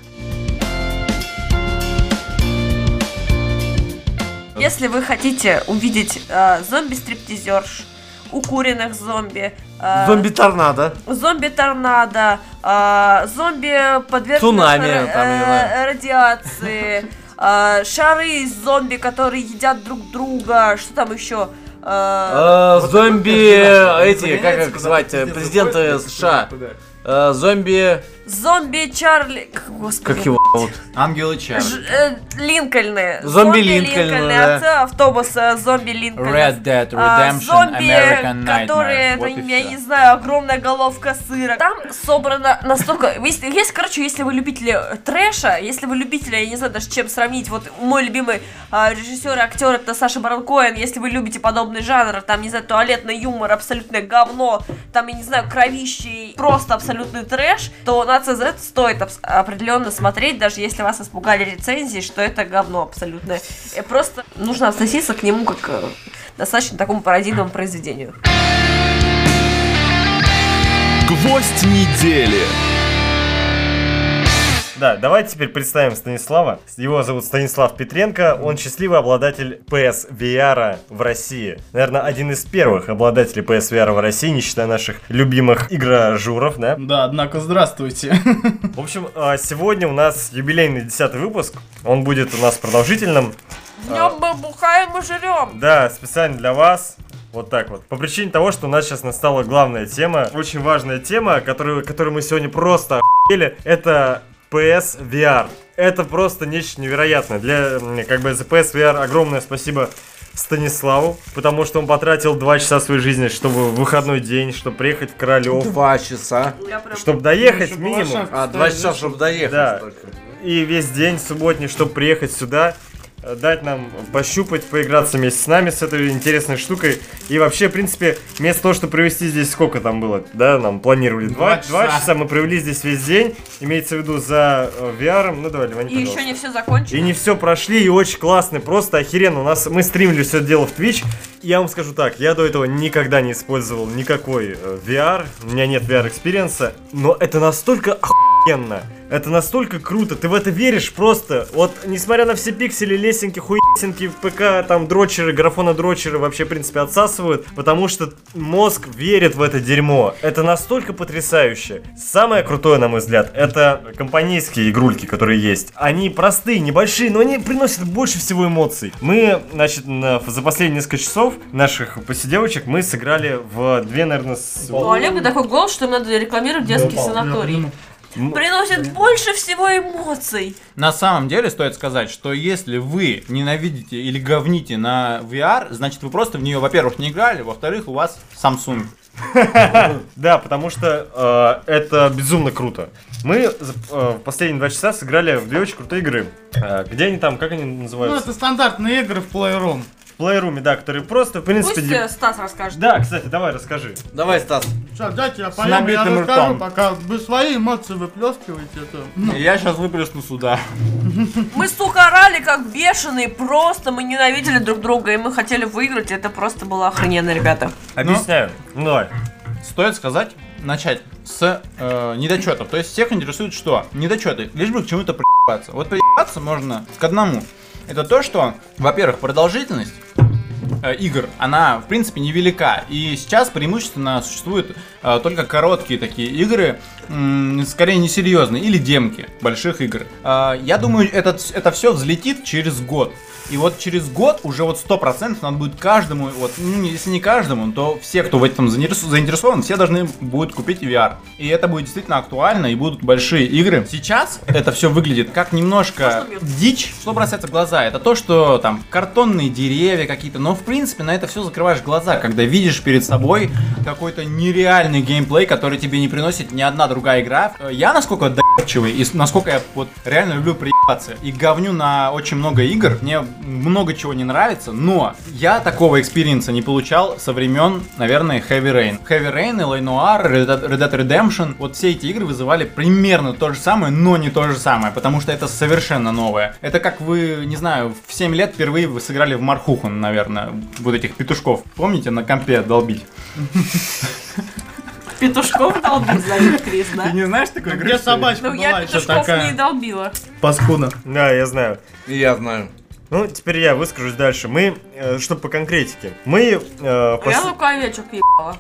Если вы хотите увидеть э, зомби-стриптизерш, укуренных зомби, э, Зомби-торнадо. зомби-торнадо, э, зомби подвергнутых э, радиации, э, шары из зомби, которые едят друг друга, что там еще? Э, Э, зомби, эти, как их звать, э, президенты США. Зомби, Зомби Чарли... Господи. как его зовут? Ангелы Чарли. Ж- э, Линкольны. Зомби Линкольны, да. Отцы автобуса, зомби Линкольны. Red Dead А, Redemption, зомби, American которые, Nightmare. это, Вот и я всё. не знаю, огромная головка сыра. Там собрано настолько... Есть, есть, короче, если вы любители э, трэша, если вы любители, я не знаю даже чем сравнить, вот мой любимый а, режиссер и актер это Саша Барон Коэн, если вы любите подобный жанр, там, не знаю, туалетный юмор, абсолютное говно, там, я не знаю, кровище, просто абсолютный трэш, то на CZ стоит абс- определенно смотреть, даже если вас испугали рецензии, что это говно абсолютное. И просто нужно относиться к нему как э, достаточно такому пародийному произведению. Гвоздь недели. Да, давайте теперь представим Станислава. Его зовут Станислав Петренко. Он счастливый обладатель PS VR в России. Наверное, один из первых обладателей PS VR в России, не считая наших любимых игрожуров, да? Да, однако, здравствуйте. В общем, а, сегодня у нас юбилейный 10 выпуск. Он будет у нас продолжительным. Днем мы бухаем и жрем. Да, специально для вас. Вот так вот. По причине того, что у нас сейчас настала главная тема, очень важная тема, которую, которую мы сегодня просто охуели, это PS VR. Это просто нечто невероятное. Для, как бы, за PS VR огромное спасибо Станиславу, потому что он потратил два часа своей жизни, чтобы в выходной день, чтобы приехать в Королев, Два часа. Чтобы доехать минимум. А, два часа, чтобы доехать. Да. только. И весь день субботний, чтобы приехать сюда, дать нам пощупать, поиграться вместе с нами с этой интересной штукой. И вообще, в принципе, вместо того, чтобы провести здесь сколько там было, да, нам планировали два, Два два часа. часа, мы провели здесь весь день, имеется в виду за э, VR, ну давай, Ливань, И еще пожалуйста. не все закончено. И не все прошли, и очень классно, просто охеренно. У нас мы стримили все это дело в Twitch. И Я вам скажу так, я до этого никогда не использовал никакой э, VR, у меня нет VR экспириенса, но это настолько охуенно, это настолько круто, ты в это веришь просто. Вот, несмотря на все пиксели, лесенки, хуесенки в ПК, там дрочеры, графона дрочеры вообще, в принципе, отсасывают, потому что мозг верит в это дерьмо. Это настолько потрясающе. Самое крутое, на мой взгляд, это компанейские игрульки, которые есть. Они простые, небольшие, но они приносят больше всего эмоций. Мы, значит, на- за последние несколько часов наших посиделочек мы сыграли в две, наверное, с... У Олега такой голос, что им надо рекламировать детский санаторий. Приносит больше всего эмоций. На самом деле стоит сказать, что если вы ненавидите или говните на VR, значит вы просто в нее, во-первых, не играли, во-вторых, у вас Samsung. Да, потому что э, это безумно круто. Мы э, в последние два часа сыграли в две очень крутые игры. Э, где они там, как они Ну, называются? это стандартные игры в Playroom. В Playroom, да, которые просто, в принципе... Пусть э, Стас расскажет. Да, кстати, давай расскажи. Давай, Стас. Сейчас, дайте я поем, я набитым расскажу, ртом. пока вы свои эмоции выплескиваете. Это... ну, Я сейчас выплесну сюда. Мы, сука, орали как бешеные, просто мы ненавидели друг друга, и мы хотели выиграть, это просто было охрененно, ребята. Объясняю. Ну давай. Стоит сказать, начать с э, недочетов. То есть всех интересует что? Недочеты. Лишь бы к чему-то приебаться. Вот приебаться можно к одному. Это то, что, во-первых, продолжительность э, игр, она, в принципе, невелика. И сейчас преимущественно существуют э, только короткие такие игры, м, скорее несерьезные, или демки больших игр. Э, я думаю, этот, это все взлетит через год. И вот через год уже вот 100% надо будет каждому, вот, ну, если не каждому, то все, кто в этом заинтересован, все должны будут купить VR. И это будет действительно актуально, и будут большие игры. Сейчас это все выглядит как немножко дичь. Что бросается в глаза? Это то, что там картонные деревья какие-то, но в принципе на это все закрываешь глаза, когда видишь перед собой какой-то нереальный геймплей, который тебе не приносит ни одна другая игра. Я насколько доебчивый и насколько я вот реально люблю приебаться и говню на очень много игр, мне много чего не нравится, но я такого экспириенса не получал со времен, наверное, Heavy Rain. Heavy Rain, L.A. Noire, Red Dead, Red Dead Redemption, вот все эти игры вызывали примерно то же самое, но не то же самое, потому что это совершенно новое. Это как вы, не знаю, в 7 лет впервые вы сыграли в Moorhuhn, наверное, вот этих петушков. Помните, на компе долбить? Петушков долбить зовут Крис, да? Ты не знаешь такой игры? Где ли? собачка Ну я петушков такая не долбила. паскуда. Да, я знаю. И я знаю. Ну, теперь я выскажусь дальше. Мы, э, что по конкретике, мы... э, пос- Я луковечек ебала.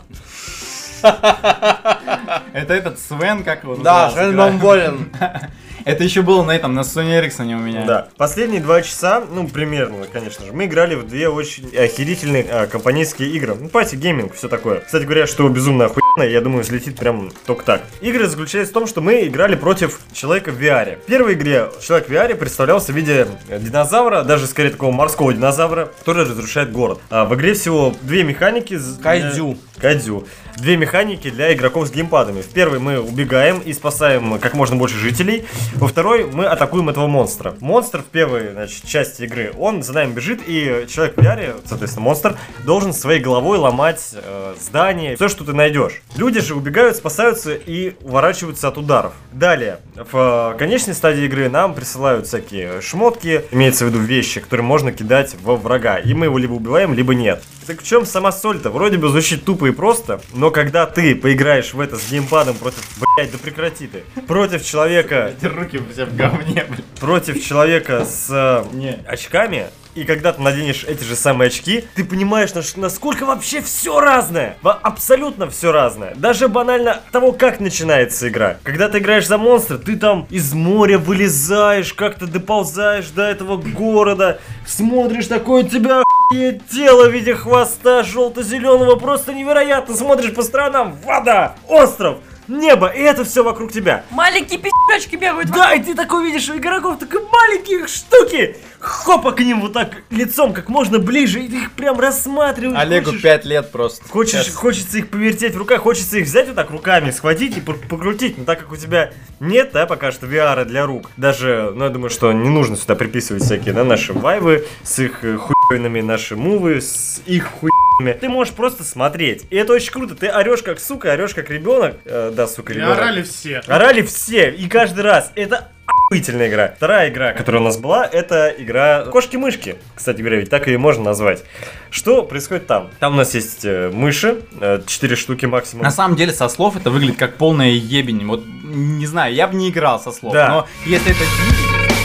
Это этот Свен, как его Да, игра? Бомболин. Это еще было на этом, на Sony Эриксоне у меня. Да. Последние два часа, ну, примерно, конечно же, мы играли в две очень охерительные а, компанейские игры. Ну, пати гейминг, все такое. Кстати говоря, что безумно охуенно, я думаю, взлетит прям только так. Игры заключались в том, что мы играли против человека в VR. В первой игре человек в VR представлялся в виде динозавра, даже скорее такого морского динозавра, который разрушает город. А в игре всего две механики. Кайдзю. Кайдзю. Две механики для игроков с геймпадами. В первой мы убегаем и спасаем как можно больше жителей. Во второй мы атакуем этого монстра. Монстр в первой значит, части игры, он за нами бежит, и человек в VR, соответственно, монстр, должен своей головой ломать э, здание, все, что ты найдешь. Люди же убегают, спасаются и уворачиваются от ударов. Далее, в э, конечной стадии игры нам присылают всякие шмотки, имеется в виду вещи, которые можно кидать во врага. И мы его либо убиваем, либо нет. Так в чем сама соль-то? Вроде бы звучит тупо и просто, но когда ты поиграешь в это с геймпадом против, блядь, да прекрати ты, против человека, Эти руки все в говне, блин. против человека с э, Не. очками, и когда ты наденешь эти же самые очки, ты понимаешь, насколько вообще все разное. Абсолютно все разное. Даже банально того, как начинается игра. Когда ты играешь за монстра, ты там из моря вылезаешь, как-то доползаешь до этого города, смотришь, такое у тебя охуеть тело в виде хвоста желто-зеленого, просто невероятно. Смотришь по сторонам, вода, остров, небо, и это все вокруг тебя. Маленькие пи***чки бегают. Да, и ты такой видишь у игроков такие маленькие штуки. Хопа к ним вот так лицом как можно ближе, и ты их прям рассматриваешь. Олегу хочешь- 5 лет просто. Хочешь, Сейчас. хочется их повертеть в руках, хочется их взять вот так руками, схватить и покрутить. Но так как у тебя нет, да, пока что VR для рук, даже, ну, я думаю, что не нужно сюда приписывать всякие, да, наши вайвы с их э, хуйными, наши мувы с их хуйными. Ты можешь просто смотреть. И это очень круто. Ты орешь как сука, орешь как ребенок. Э, да, сука, И ребенок. орали все. Орали все, и каждый раз. Это охуительная игра. Вторая игра, которая у нас была, это игра Кошки-мышки. Кстати говоря, ведь так ее можно назвать. Что происходит там? Там у нас есть э, мыши, 4 штуки максимум. На самом деле, со слов это выглядит как полная ебень. Вот, не знаю, я бы не играл со слов. Да. Но если это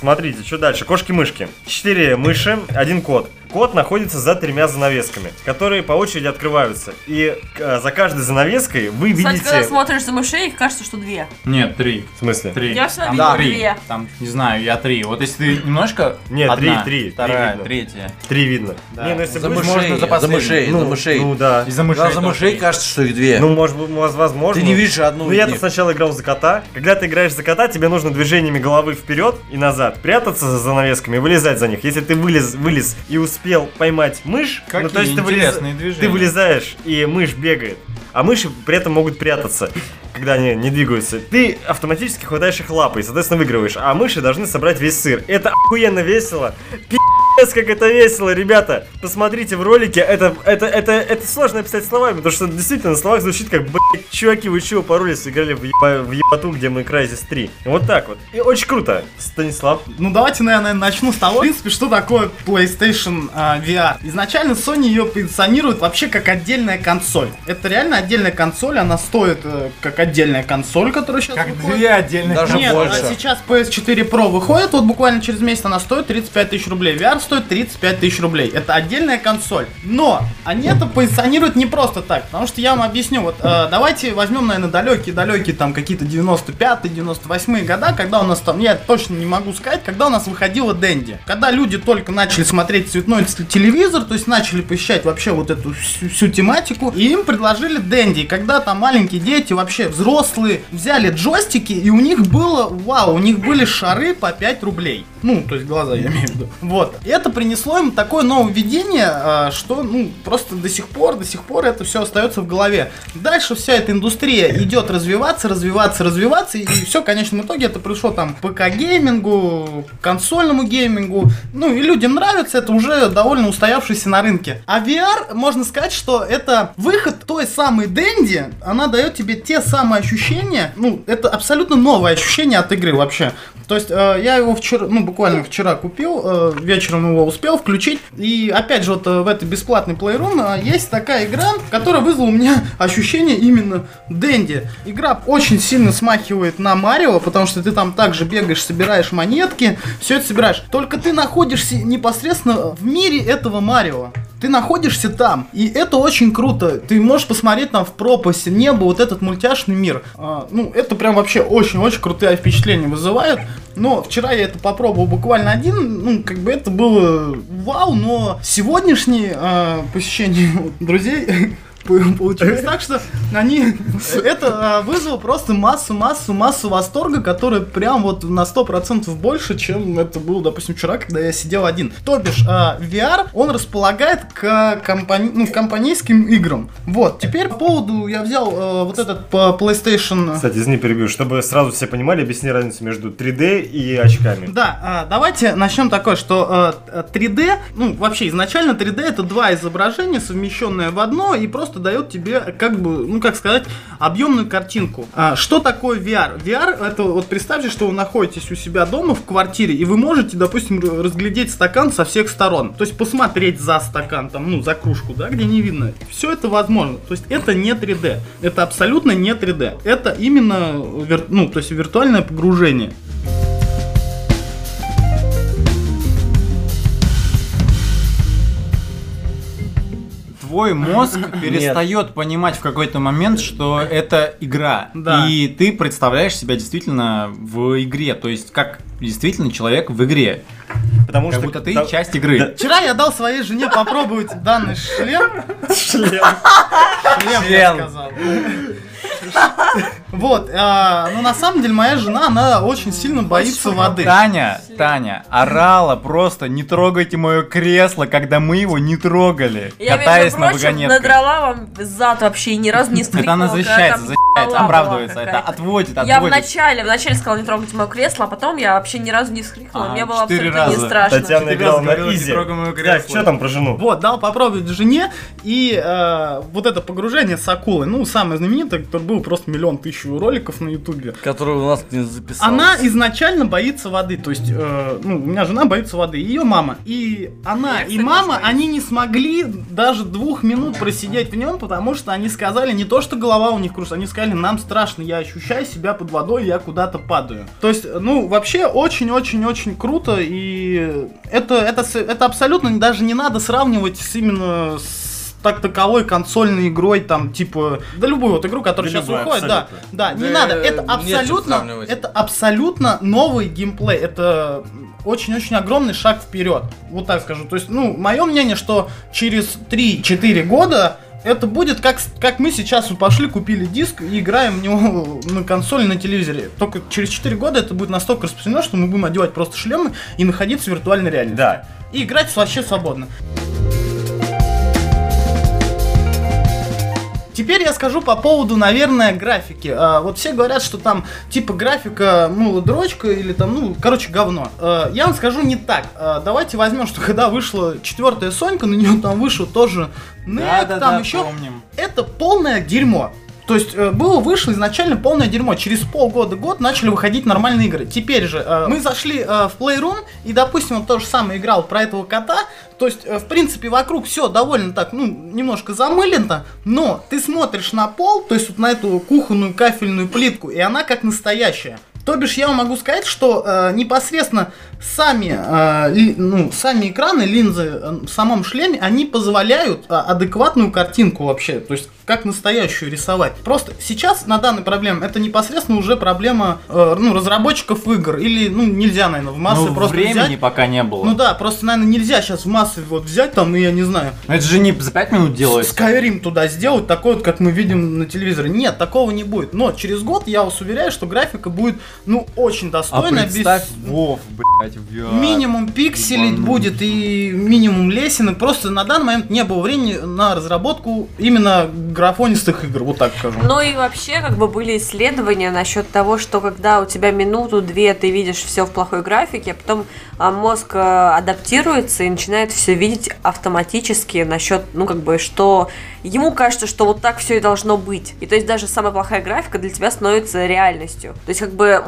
Смотрите, что дальше? Кошки-мышки. Четыре мыши, один кот. Кот находится за тремя занавесками, которые по очереди открываются. И э, за каждой занавеской вы Кстати, видите... когда смотришь за мышей, их кажется, что две. Нет, три. В смысле? Три. Я Там видела три. две. Там, не знаю, я три. Вот если ты немножко... Нет, одна, три, три, три Вторая, видно. третья. Три видно. Да. Не, ну если За будешь- мышей, можно за за мышей, ну, за мышей. Ну да. Из-за мышей. Да, за мышей кажется, что их две. Ну, может быть, воз- возможно. Ты не видишь одну Ну, я-то сначала играл за кота. Когда ты играешь за кота, тебе нужно движениями головы вперед и назад, прятаться за занавесками и вылезать за них. Если ты вылез, вылез и успел поймать мышь, Какие ну, то есть ты, вылез- движения. ты вылезаешь, и мышь бегает. А мыши при этом могут прятаться, когда они не двигаются. Ты автоматически хватаешь их лапой, соответственно, выигрываешь. А мыши должны собрать весь сыр. Это охуенно весело. Пи***ц, как это весело, ребята. Посмотрите в ролике. Это, это, это, это сложно описать словами, потому что действительно на словах звучит как, блядь, чуваки, вы чего поролись, сыграли в, еба- в ебату, где мы Crysis 3. Вот так вот. И очень круто. Станислав. Ну давайте, наверное, начну с того, в принципе, что такое PlayStation а, VR. Изначально Sony ее позиционирует вообще как отдельная консоль. Это реально отдельная консоль, она стоит э, как отдельная консоль, которая сейчас Как выходит. две отдельные. Даже Нет, больше. а сейчас PS4 Pro выходит, вот буквально через месяц она стоит 35 тысяч рублей. VR стоит 35 тысяч рублей. Это отдельная консоль. Но они это позиционируют не просто так, потому что я вам объясню. Вот э, давайте возьмем, наверное, далекие-далекие там какие-то 95-98 года, когда у нас там, я точно не могу сказать, когда у нас выходила Дэнди. Когда люди только начали смотреть цветной телевизор, то есть начали посещать вообще вот эту всю, всю тематику, и им предложили Дэнди. Когда там маленькие дети, вообще взрослые, взяли джойстики, и у них было, вау, у них были шары по 5 рублей. Ну, то есть глаза, я имею в виду. Вот. Это принесло им такое нововведение, а, что, ну, просто до сих пор, до сих пор это все остается в голове. Дальше вся эта индустрия идет развиваться, развиваться, развиваться, и все, в конечном итоге это пришло там к ПК-геймингу, к консольному геймингу. Ну, и людям нравится, это уже довольно устоявшийся на рынке. А VR, можно сказать, что это выход той самой Дэнди, она дает тебе те самые ощущения, ну, это абсолютно новое ощущение от игры вообще. То есть э, я его вчера, ну буквально вчера купил, э, вечером его успел включить. И опять же вот э, в этой бесплатной э, есть такая игра, которая вызвала у меня ощущение именно Дэнди. Игра очень сильно смахивает на Марио, потому что ты там также бегаешь, собираешь монетки, все это собираешь. Только ты находишься непосредственно в мире этого Марио. Ты находишься там, и это очень круто. Ты можешь посмотреть там в пропасть небо, вот этот мультяшный мир. А, ну, это прям вообще очень-очень крутые впечатления вызывает. Но вчера я это попробовал буквально один, ну, как бы это было вау, но сегодняшнее а, посещение друзей получилось так, что они это а, вызвало просто массу, массу, массу восторга, который прям вот на 100% больше, чем это было, допустим, вчера, когда я сидел один. То бишь, а, VR, он располагает к компани- ну, компанейским играм. Вот, теперь по поводу, я взял э, вот этот по PlayStation... Кстати, извини, перебью. Чтобы сразу все понимали, объясни разницу между 3D и очками. Да, а, давайте начнем такое, что э, 3D, ну вообще изначально 3D это два изображения, совмещенные в одно, и просто просто дает тебе, как бы, ну как сказать, объемную картинку. А, что такое VR? VR это вот представьте, что вы находитесь у себя дома в квартире, и вы можете, допустим, разглядеть стакан со всех сторон. То есть посмотреть за стакан, там, ну, за кружку, да, где не видно. Все это возможно. То есть это не 3D. Это абсолютно не 3D. Это именно, вир- ну, то есть виртуальное погружение. Твой мозг перестает понимать в какой-то момент, что это игра. Да. И ты представляешь себя действительно в игре. То есть как действительно человек в игре. Потому Как что... будто ты да- часть игры. Да. Вчера я дал своей жене попробовать данный шлем. Шлем. Шлем, я сказал. Вот, а, ну на самом деле моя жена, она очень сильно боится воды. Таня, Таня орала просто не трогайте мое кресло, когда мы его не трогали, Я, катаясь между на прочим, вагонетках. надрала вам зад вообще и ни разу не Это стрикнула. она когда защищается, защищается, оправдывается, это какая-то. отводит, Я отводит. вначале, вначале сказала не трогайте мое кресло, а потом я вообще ни разу не вскрикнула. А, Мне было четыре абсолютно не раза. страшно. Татьяна играла на изи. Так, что там про жену? Вот, дал попробовать жене, и э, вот это погружение с акулой, ну, самое знаменитое, которое было просто миллион тысяч роликов на ютубе. Который у нас не записался. Она изначально боится воды, то есть, э, ну, у меня жена боится воды, ее мама. И она Я, и мама, боюсь. они не смогли даже двух минут просидеть в нем, потому что они сказали не то, что голова у них кружится, они сказали, нам страшно, я ощущаю себя под водой, я куда-то падаю. То есть, ну, вообще очень-очень-очень круто, и это, это, это абсолютно даже не надо сравнивать с именно с так таковой консольной игрой, там, типа, да любую вот игру, которая Да сейчас любую, выходит, да, абсолютно. да, не Да, надо, это абсолютно, это абсолютно новый геймплей, это очень-очень огромный шаг вперед, вот так скажу, то есть, ну, мое мнение, что через 3-4 года это будет как, как мы сейчас пошли, купили диск и играем в него на консоли, на телевизоре. Только через 4 года это будет настолько распространено, что мы будем одевать просто шлемы и находиться в виртуальной реальности. Да. И играть вообще свободно. Теперь я скажу по поводу, наверное, графики. А, вот все говорят, что там типа графика, ну, дрочка или там, ну, короче, говно. А, я вам скажу не так. А, давайте возьмем, что когда вышла четвертая Сонька, на нее там вышел тоже Нек, Да-да-да, там еще. помним. Это полное дерьмо. То есть э, было вышло изначально полное дерьмо. Через полгода-год начали выходить нормальные игры. Теперь же э, мы зашли э, в Playroom и, допустим, он то же самое играл про этого кота. То есть, э, в принципе, вокруг все довольно так, ну, немножко замылено, но ты смотришь на пол, то есть вот на эту кухонную кафельную плитку, и она как настоящая. То бишь я могу сказать, что э, непосредственно сами, э, ли- ну, сами экраны, линзы э, в самом шлеме, они позволяют э, адекватную картинку вообще, то есть как настоящую рисовать. Просто сейчас на данной проблеме это непосредственно уже проблема э, ну, разработчиков игр, или ну нельзя, наверное, в массы Ну, просто времени взять. пока не было. Ну да, просто, наверное, нельзя сейчас в массы вот взять там, ну я не знаю, Но это же не за 5 минут делается. Skyrim туда сделать, такой вот, как мы видим на телевизоре. Нет, такого не будет. Но через год я вас уверяю, что графика будет, ну, очень А достойная. представь, без... Вов, блядь, в VR. Минимум пикселей ебануть. будет и минимум лесенок. Просто на данный момент не было времени на разработку именно графонистых игр, вот так скажу. Ну и вообще, как бы были исследования насчет того, что когда у тебя минуту-две ты видишь все в плохой графике, а потом а, мозг а, адаптируется и начинает все видеть автоматически насчет, ну как бы, что ему кажется, что вот так все и должно быть. И то есть даже самая плохая графика для тебя становится реальностью. То есть как бы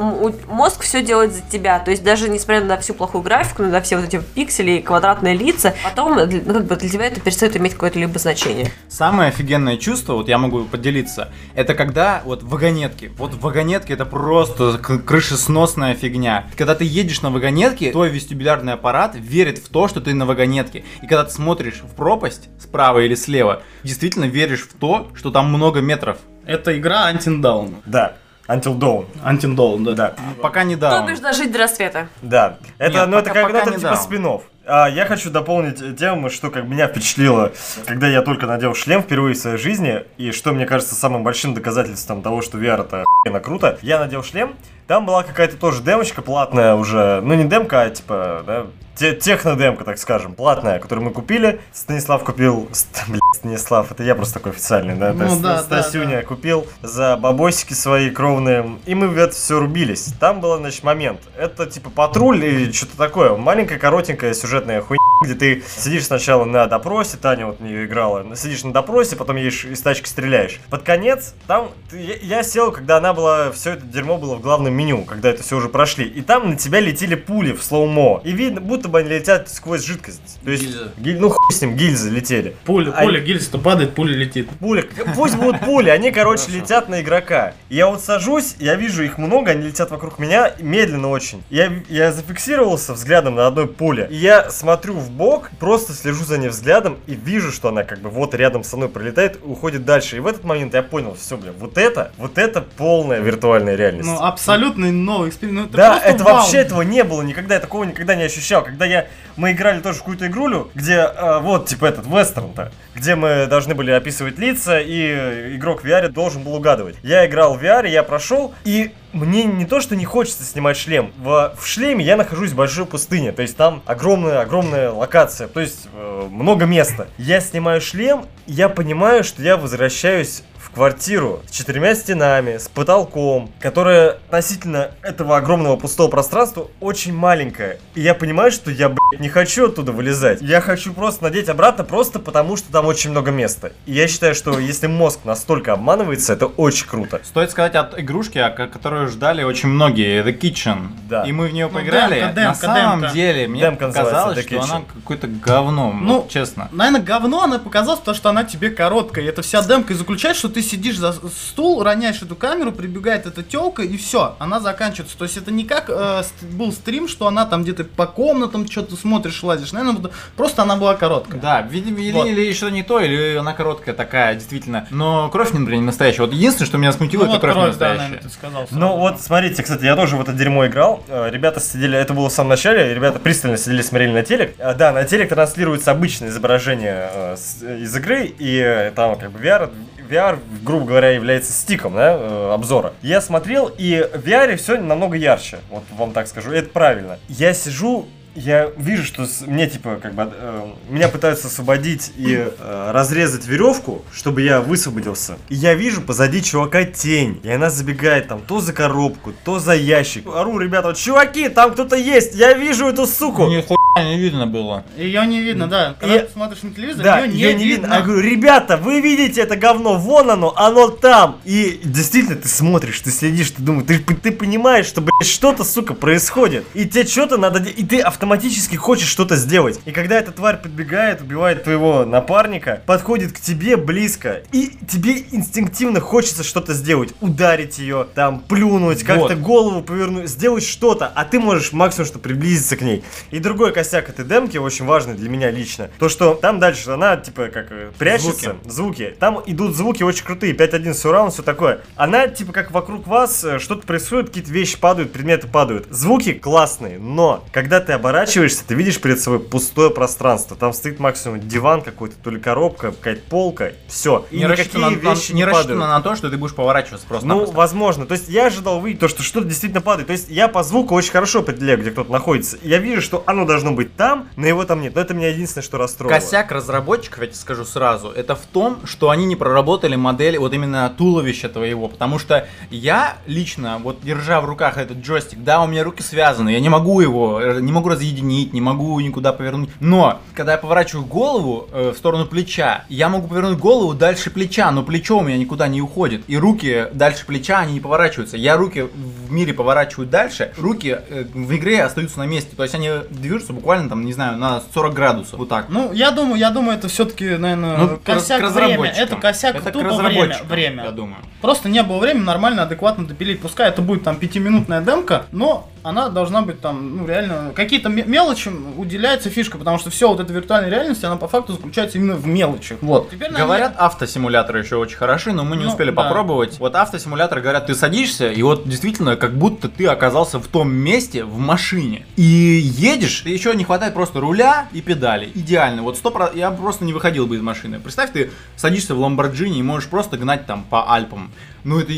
мозг все делает за тебя. То есть даже несмотря на всю плохую графику, на все вот эти пиксели и квадратные лица, потом для- ну, как бы для тебя это перестает иметь какое-то либо значение. Самое офигенное чувство, вот я могу поделиться, это когда вот вагонетки. Вот вагонетки это просто крышесносная фигня. Когда ты едешь на вагонетке, твой вестибулярный аппарат верит в то, что ты на вагонетке. И когда ты смотришь в пропасть, справа или слева, действительно веришь в то, что там много метров. Это игра Dawn. Да. Until Dawn. Until Dawn, да. Да. Пока не То да. бишь дожить до рассвета. Да. Это, Нет, ну, это пока- пока когда-то типа дал. спинов. А, я хочу дополнить тему, что как меня впечатлило, когда я только надел шлем впервые в своей жизни, и что мне кажется самым большим доказательством того, что VR это охуенно круто. Я надел шлем, там была какая-то тоже демочка платная уже, ну не демка, а типа, да, те- техно-демка, так скажем, платная, которую мы купили. Станислав купил, блядь, Станислав, это я просто такой официальный, да? Ну да, да, Стасюня купил за бабосики свои кровные, и мы в это все рубились. Там был, значит, момент. Это типа патруль или что-то такое. Маленькая, коротенькая сюжетная хуйня, где ты сидишь сначала на допросе, Таня вот не играла, сидишь на допросе, потом едешь из тачки стреляешь. Под конец, там, ты- я, сел, когда она была, все это дерьмо было в главном меню, когда это все уже прошли, и там на тебя летели пули в слоумо, и видно, будто бы они летят сквозь жидкость. То есть, Гильзы. гиль- ну хуй с ним, гильзы летели. Пуля, А- пуля, гильз-то падает, пуля летит. Пули, пусть будут пули, они, короче, летят на игрока. Я вот сажусь, я вижу их много, они летят вокруг меня медленно очень. Я, я зафиксировался взглядом на одной пуле. И я смотрю в бок, просто слежу за ней взглядом и вижу, что она как бы вот рядом со мной пролетает, уходит дальше. И в этот момент я понял, все, бля, вот это, вот это полная виртуальная реальность. Ну, абсолютно новый эксперимент. Ну, это Да, это вау. вообще этого не было никогда, я такого никогда не ощущал. Когда я, мы играли тоже в какую-то игрулю, где э, вот, типа этот вестерн-то, где мы должны были описывать лица, и игрок в VR должен был угадывать. Я играл в VR, я прошел, и мне не то, что не хочется снимать шлем. В, в шлеме я нахожусь в большой пустыне, то есть там огромная-огромная локация, то есть э, много места. Я снимаю шлем, я понимаю, что я возвращаюсь в квартиру с четырьмя стенами, с потолком, которая относительно этого огромного пустого пространства очень маленькая. И я понимаю, что я, блядь, не хочу оттуда вылезать. Я хочу просто надеть обратно, просто потому что там очень много места. И я считаю, что если мозг настолько обманывается, это очень круто. Стоит сказать от игрушки, которую ждали очень многие, The Kitchen. Да. И мы в нее Ну, поиграли. демка, На демка, самом демка. деле, мне Демка The что Kitchen. она какое-то говно. Ну, честно. Наверное, говно она показалась, потому что она тебе короткая. И это вся демка и заключается, что ты сидишь за стул, роняешь эту камеру, прибегает эта телка, и все, она заканчивается. То есть это не как э, был стрим, что она там где-то по комнатам что-то смотришь, лазишь. Наверное, просто она была короткая. Да, видимо, или, Вот. или что-то не то, или она короткая такая, действительно. Но кровь, например, не настоящая. Вот единственное, что меня смутило, Ну это вот кровь, не кровь, да, настоящая. наверное, ты сказал. Ну вот, смотрите, кстати, я тоже в это дерьмо играл. Э, Ребята сидели, это было в самом начале, ребята пристально сидели, смотрели на телек. Э, Да, на телек транслируется обычное изображение э, из игры, и там как бы VR, VR, грубо говоря, является стиком, да, э, обзора. Я смотрел, и в VR все намного ярче, вот вам так скажу, это правильно. Я сижу, я вижу, что мне типа как бы э, меня пытаются освободить и э, разрезать веревку, чтобы я высвободился. И я вижу позади чувака тень, и она забегает там то за коробку, то за ящик. Ору, ребята, чуваки, там кто-то есть, я вижу эту суку. Нихуя не видно было. Ее не видно, да. Когда И- ты смотришь на телевизор, Да, ее не, её не видно. видно. Я говорю, ребята, вы видите это говно, вон оно, оно там. И действительно, ты смотришь, ты следишь, ты думаешь, ты, ты понимаешь, что, блядь, что-то, сука, происходит. И тебе что-то надо, де- и ты автоматически хочешь что-то сделать. И когда эта тварь подбегает, убивает твоего напарника, подходит к тебе близко, и тебе инстинктивно хочется что-то сделать. Ударить ее, там, плюнуть, как-то голову повернуть, сделать что-то, а ты можешь максимум что приблизиться к ней. И другой косяк этой демки, очень важный для меня лично, то что там дальше она, типа, как э, прячется, звуки. Там идут звуки очень крутые, 5.1 сурраунд, все такое. Она, типа, как вокруг вас э, что-то происходит, какие-то вещи падают, предметы падают. Звуки классные, но когда ты оборачиваешься, ты видишь перед собой пустое пространство. Там стоит максимум диван какой-то, то ли коробка, какая-то полка, все. И не рассчитано, на, вещи не не рассчитано на то, что ты будешь поворачиваться просто. Ну, возможно. То есть я ожидал увидеть то, что что-то действительно падает. То есть я по звуку очень хорошо определяю, где кто-то находится. Я вижу, что оно должно быть там, но его там нет. Но это меня единственное, что расстроило. Косяк разработчиков, я тебе скажу сразу, это в том, что они не проработали модель вот именно туловища твоего, потому что я лично, вот держа в руках этот джойстик, да, у меня руки связаны, я не могу его, э, не могу разъединить, не могу никуда повернуть, но когда я поворачиваю голову э, в сторону плеча, я могу повернуть голову дальше плеча, но плечо у меня никуда не уходит, и руки дальше плеча, они не поворачиваются, я руки в мире поворачиваю дальше, руки э, в игре остаются на месте, то есть они движутся буквально там, не знаю, на 40 градусов, вот так. Ну, я думаю, я думаю, это все-таки, наверное, Ну, косяк к время. Это косяк Это тупо время. время. я думаю. Просто не было времени нормально, адекватно допилить. Пускай это будет там пятиминутная демка, но она должна быть там, ну реально, какие-то ме- мелочи уделяется фишка, потому что все вот эта виртуальная реальность, она по факту заключается именно в мелочах. Вот. Теперь, наверное, Говорят, автосимуляторы еще очень хороши, но мы не Ну, успели да. попробовать. Вот автосимуляторы говорят, ты садишься, и вот действительно, как будто ты оказался в том месте в машине. И едешь, и еще не хватает просто руля и педали. Идеально. Вот 100%, я просто не выходил бы из машины. Представь, ты садишься в Ламборджини и можешь просто гнать там по Альпам. Ну это,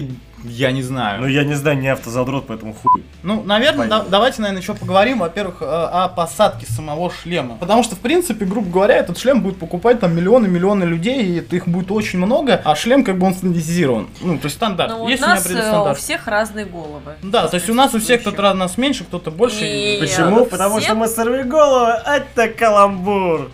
я не знаю. Ну, я не знаю, не автозадрот, поэтому хуй. Ну, наверное, да- давайте, наверное, еще поговорим, во-первых, э, о посадке самого шлема. Потому что, в принципе, грубо говоря, этот шлем будет покупать там миллионы-миллионы людей, и это их будет очень много, а шлем как бы он стандартизирован. Ну, то есть стандарт. Но у Есть у меня нас э, у стандарт. всех разные головы. Да, то есть у нас у всех кто-то раз нас меньше, кто-то больше. И- Почему? э, Потому что всем- мы сорвиголовы, это каламбур.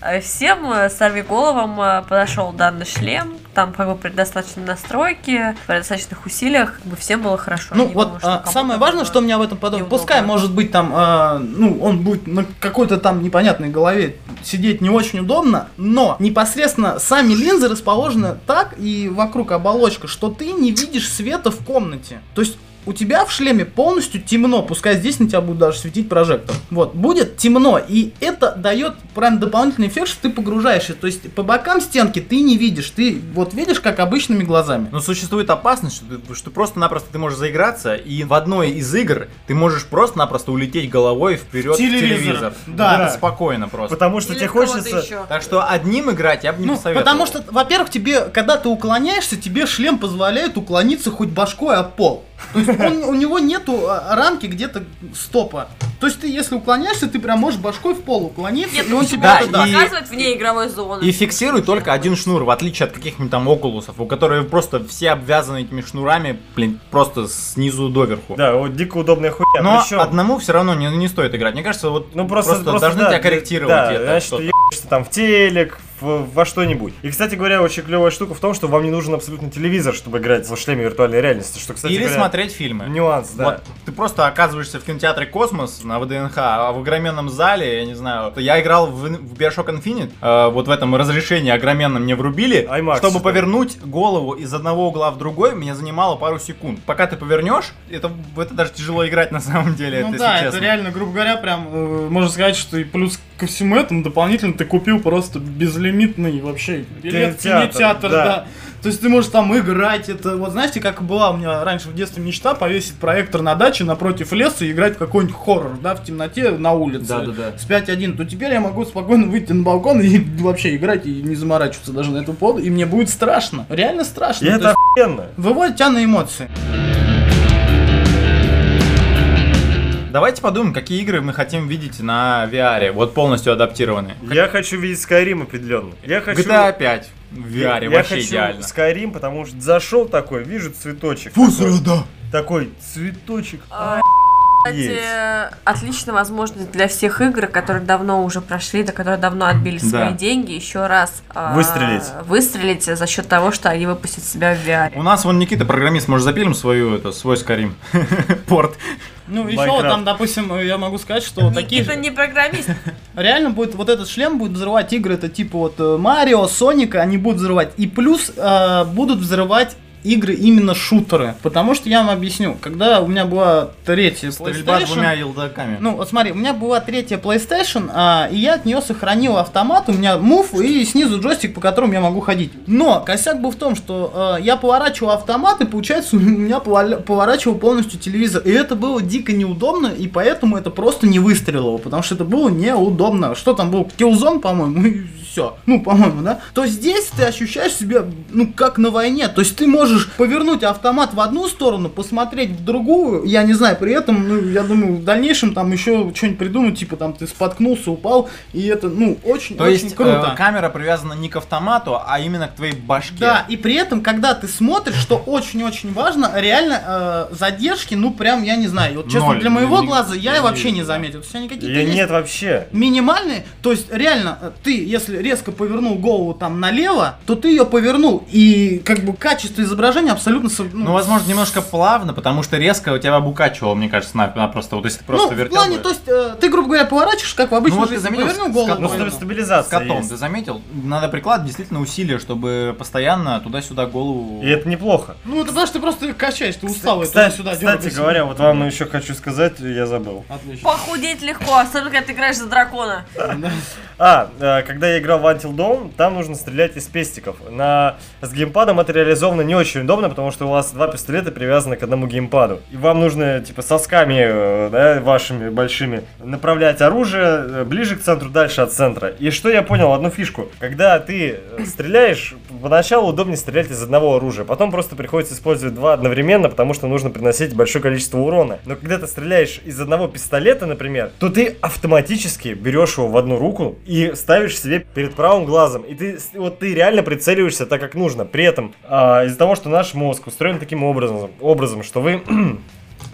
Э, Всем э, сорвиголовам э, подошел данный шлем, там как бы при достаточной настройке, при достаточных усилиях, как бы всем было хорошо. Ну Не вот думаю, а, самое важное, что меня в этом неудобно. Пускай, может быть, там, а, ну, он будет на какой-то там непонятной голове сидеть не очень удобно, но непосредственно сами линзы расположены так и вокруг оболочка, что ты не видишь света в комнате. То есть у тебя в шлеме полностью темно, пускай здесь на тебя будет даже светить прожектор. Вот, будет темно, и это дает прям дополнительный эффект, что ты погружаешься. То есть по бокам стенки ты не видишь, ты вот видишь как обычными глазами. Но существует опасность, что, ты, что просто-напросто ты можешь заиграться, и в одной из игр ты можешь просто-напросто улететь головой вперед в Телевизор. телевизор. Да. Это спокойно просто. Потому что Или тебе в хочется... еще. Так что одним играть я бы не Ну, посоветовал. потому что, во-первых, тебе, когда ты уклоняешься, тебе шлем позволяет уклониться хоть башкой о пол. То есть он- у него нету а, рамки где-то стопа. То есть ты, если уклоняешься, ты прям можешь башкой в пол уклониться, Нет, и он тебе Да, даст. и- показывает вне игровой зоны. И фиксируй только один шнур, в отличие от каких-нибудь там окулусов, у которых просто все обвязаны этими шнурами, блин, просто снизу доверху. Да, вот дико удобная хуйня. Но Причем- одному все равно не, не стоит играть. Мне кажется, вот Ну просто, должны да, тебя корректировать. Да, это значит, ты там в телек, в- во что-нибудь. И, кстати говоря, очень клевая штука в том, что вам не нужен абсолютно телевизор, чтобы играть в шлеме виртуальной реальности. Что, кстати Или говоря, смотреть фильмы. Нюанс, да. Вот ты просто оказываешься в кинотеатре Космос на ВДНХ, а в огроменном зале, я не знаю, я играл в, в Bioshock Infinite, э, вот в этом разрешении огроменном мне врубили, IMAX, чтобы что ли? повернуть голову из одного угла в другой, меня занимало пару секунд. Пока ты повернешь, это, это даже тяжело играть на самом деле, Ну это, да, если это реально, грубо говоря, прям э, можно сказать, что и плюс ко всему этому дополнительно ты купил просто безлимитный вообще билет Кинотеатр, кинотеатр, да. да. То есть ты можешь там играть, это вот знаете, как была у меня раньше в детстве мечта повесить проектор на даче напротив леса и играть в какой-нибудь хоррор, да, в темноте на улице. Да-да-да. С 5.1, то теперь я могу спокойно выйти на балкон и вообще играть и не заморачиваться даже на эту поводу, и мне будет страшно. Реально страшно. И То это есть охуенно. Выводит тебя на эмоции. Давайте подумаем, какие игры мы хотим видеть на VR, вот полностью адаптированные. Я хочу видеть Skyrim определенно. Я хочу... GTA 5 в VR я вообще хочу идеально. Skyrim, потому что зашел такой, вижу цветочек. Фу, такой, такой цветочек. А, Есть. Кстати, отличная возможность для всех игр, которые давно уже прошли, да, которые давно отбили свои Да. деньги, еще раз а, Выстрелить. выстрелить за счет того, что они выпустят себя в VR. У нас вон Никита, программист, может запилим свою, это, свой Skyrim порт. Ну, еще Майнкрафт. там, допустим, я могу сказать, что такие Никита же- не программист. Реально будет вот этот шлем будет взрывать игры, это типа вот э, Марио, Соника, они будут взрывать. И плюс э, будут взрывать игры именно шутеры. Потому что я вам объясню, когда у меня была третья PlayStation, двумя елдаками. ну, вот смотри, у меня была третья PlayStation, а, и я от нее сохранил автомат, у меня мув и снизу джойстик, по которому я могу ходить. Но косяк был в том, что э, я поворачивал автомат, и получается у меня поворачивал полностью телевизор. И это было дико неудобно, и поэтому это просто не выстрелило, потому что это было неудобно. Что там был? Killzone, по-моему, и все. Ну, по-моему, да? То здесь ты ощущаешь себя, ну, как на войне. То есть ты можешь повернуть автомат в одну сторону, посмотреть в другую, я не знаю, при этом, ну, я думаю, в дальнейшем там еще что-нибудь придумать, типа там ты споткнулся, упал, и это, ну, очень, То очень есть круто. э, камера привязана не к автомату, а именно к твоей башке. Да, и при этом, когда ты смотришь, что очень-очень важно, реально э, задержки, ну прям, я не знаю, вот честно, Ноль. для моего глаза я вообще не заметил. Какие-то Я есть нет вообще. минимальные, то есть реально э, ты, если резко повернул голову там налево, то ты ее повернул, и как бы качество изображения абсолютно... со- Ну, возможно, немножко плавно, потому что резко у тебя обукачивало, мне кажется, на, на просто вот если ты просто ну, в вертел плане, бы. то есть, э, ты, грубо говоря, поворачиваешь, как в обычной Ну, вот ты жизни, заметил, повернул с- голову. с- Ну, повернул. С стабилизация котом, есть. ты заметил? Надо прикладывать действительно усилия, чтобы постоянно туда-сюда голову... И это неплохо. Ну, это потому что ты просто качаешь, ты устал, и Кстати, туда-сюда кстати говоря, вот вам еще хочу сказать, я забыл. Отлично. Похудеть легко, особенно когда ты играешь за дракона. А, э, когда я играл в Until Dawn, там нужно стрелять из пестиков. На... С геймпадом это реализовано не очень удобно, потому что у вас два пистолета привязаны к одному геймпаду. И вам нужно, типа, сосками, э, да, вашими большими, направлять оружие э, ближе к центру, дальше от центра. И что я понял, одну фишку. Когда ты э, стреляешь, поначалу удобнее стрелять из одного оружия, потом просто приходится использовать два одновременно, потому что нужно приносить большое количество урона. Но когда ты стреляешь из одного пистолета, например, то ты автоматически берешь его в одну руку и ставишь себе перед правым глазом. И ты, вот ты реально прицеливаешься так, как нужно. При этом, а, из-за того, что наш мозг устроен таким образом, образом что вы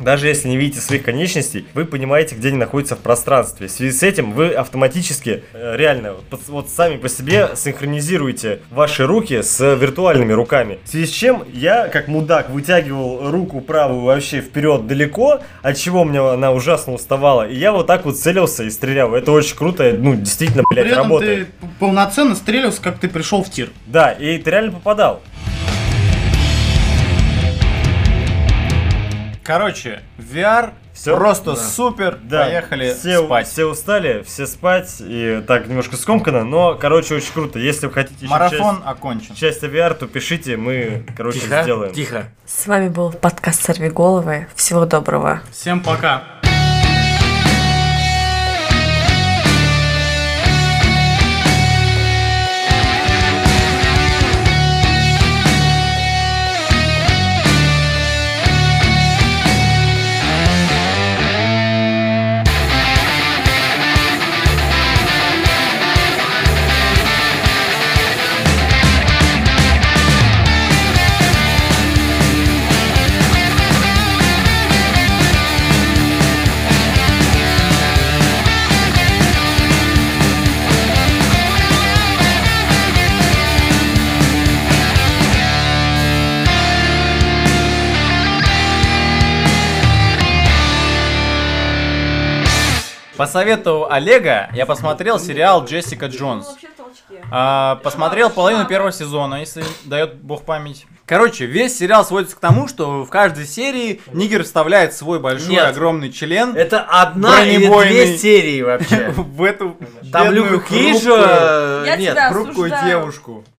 даже если не видите своих конечностей, вы понимаете, где они находятся в пространстве. В связи с этим вы автоматически, э, реально, вот, вот сами по себе синхронизируете ваши руки с виртуальными руками. В связи с чем я, как мудак, вытягивал руку правую вообще вперед далеко, от чего мне она ужасно уставала. И я вот так вот целился и стрелял. Это очень круто, ну, действительно, блядь, При этом работает. ты полноценно стрелялся, как ты пришел в тир. Да, и ты реально попадал. Короче, VR Всё? просто Да. супер. Да, Поехали все, спать. все устали, все спать, и так немножко скомкано, но, короче, очень круто. Если вы хотите еще Марафон окончен. часть, часть VR, то пишите, мы, короче, Тихо, сделаем. тихо. С вами был подкаст «Сорви головы». Всего доброго. Всем пока. По совету Олега я посмотрел сериал Джессика Джонс. А, посмотрел половину первого сезона, если дает бог память. Короче, весь сериал сводится к тому, что в каждой серии Нигер вставляет свой большой Нет. огромный член Это одна или две серии вообще. в эту Там Люка Я Нет, хрупкую девушку.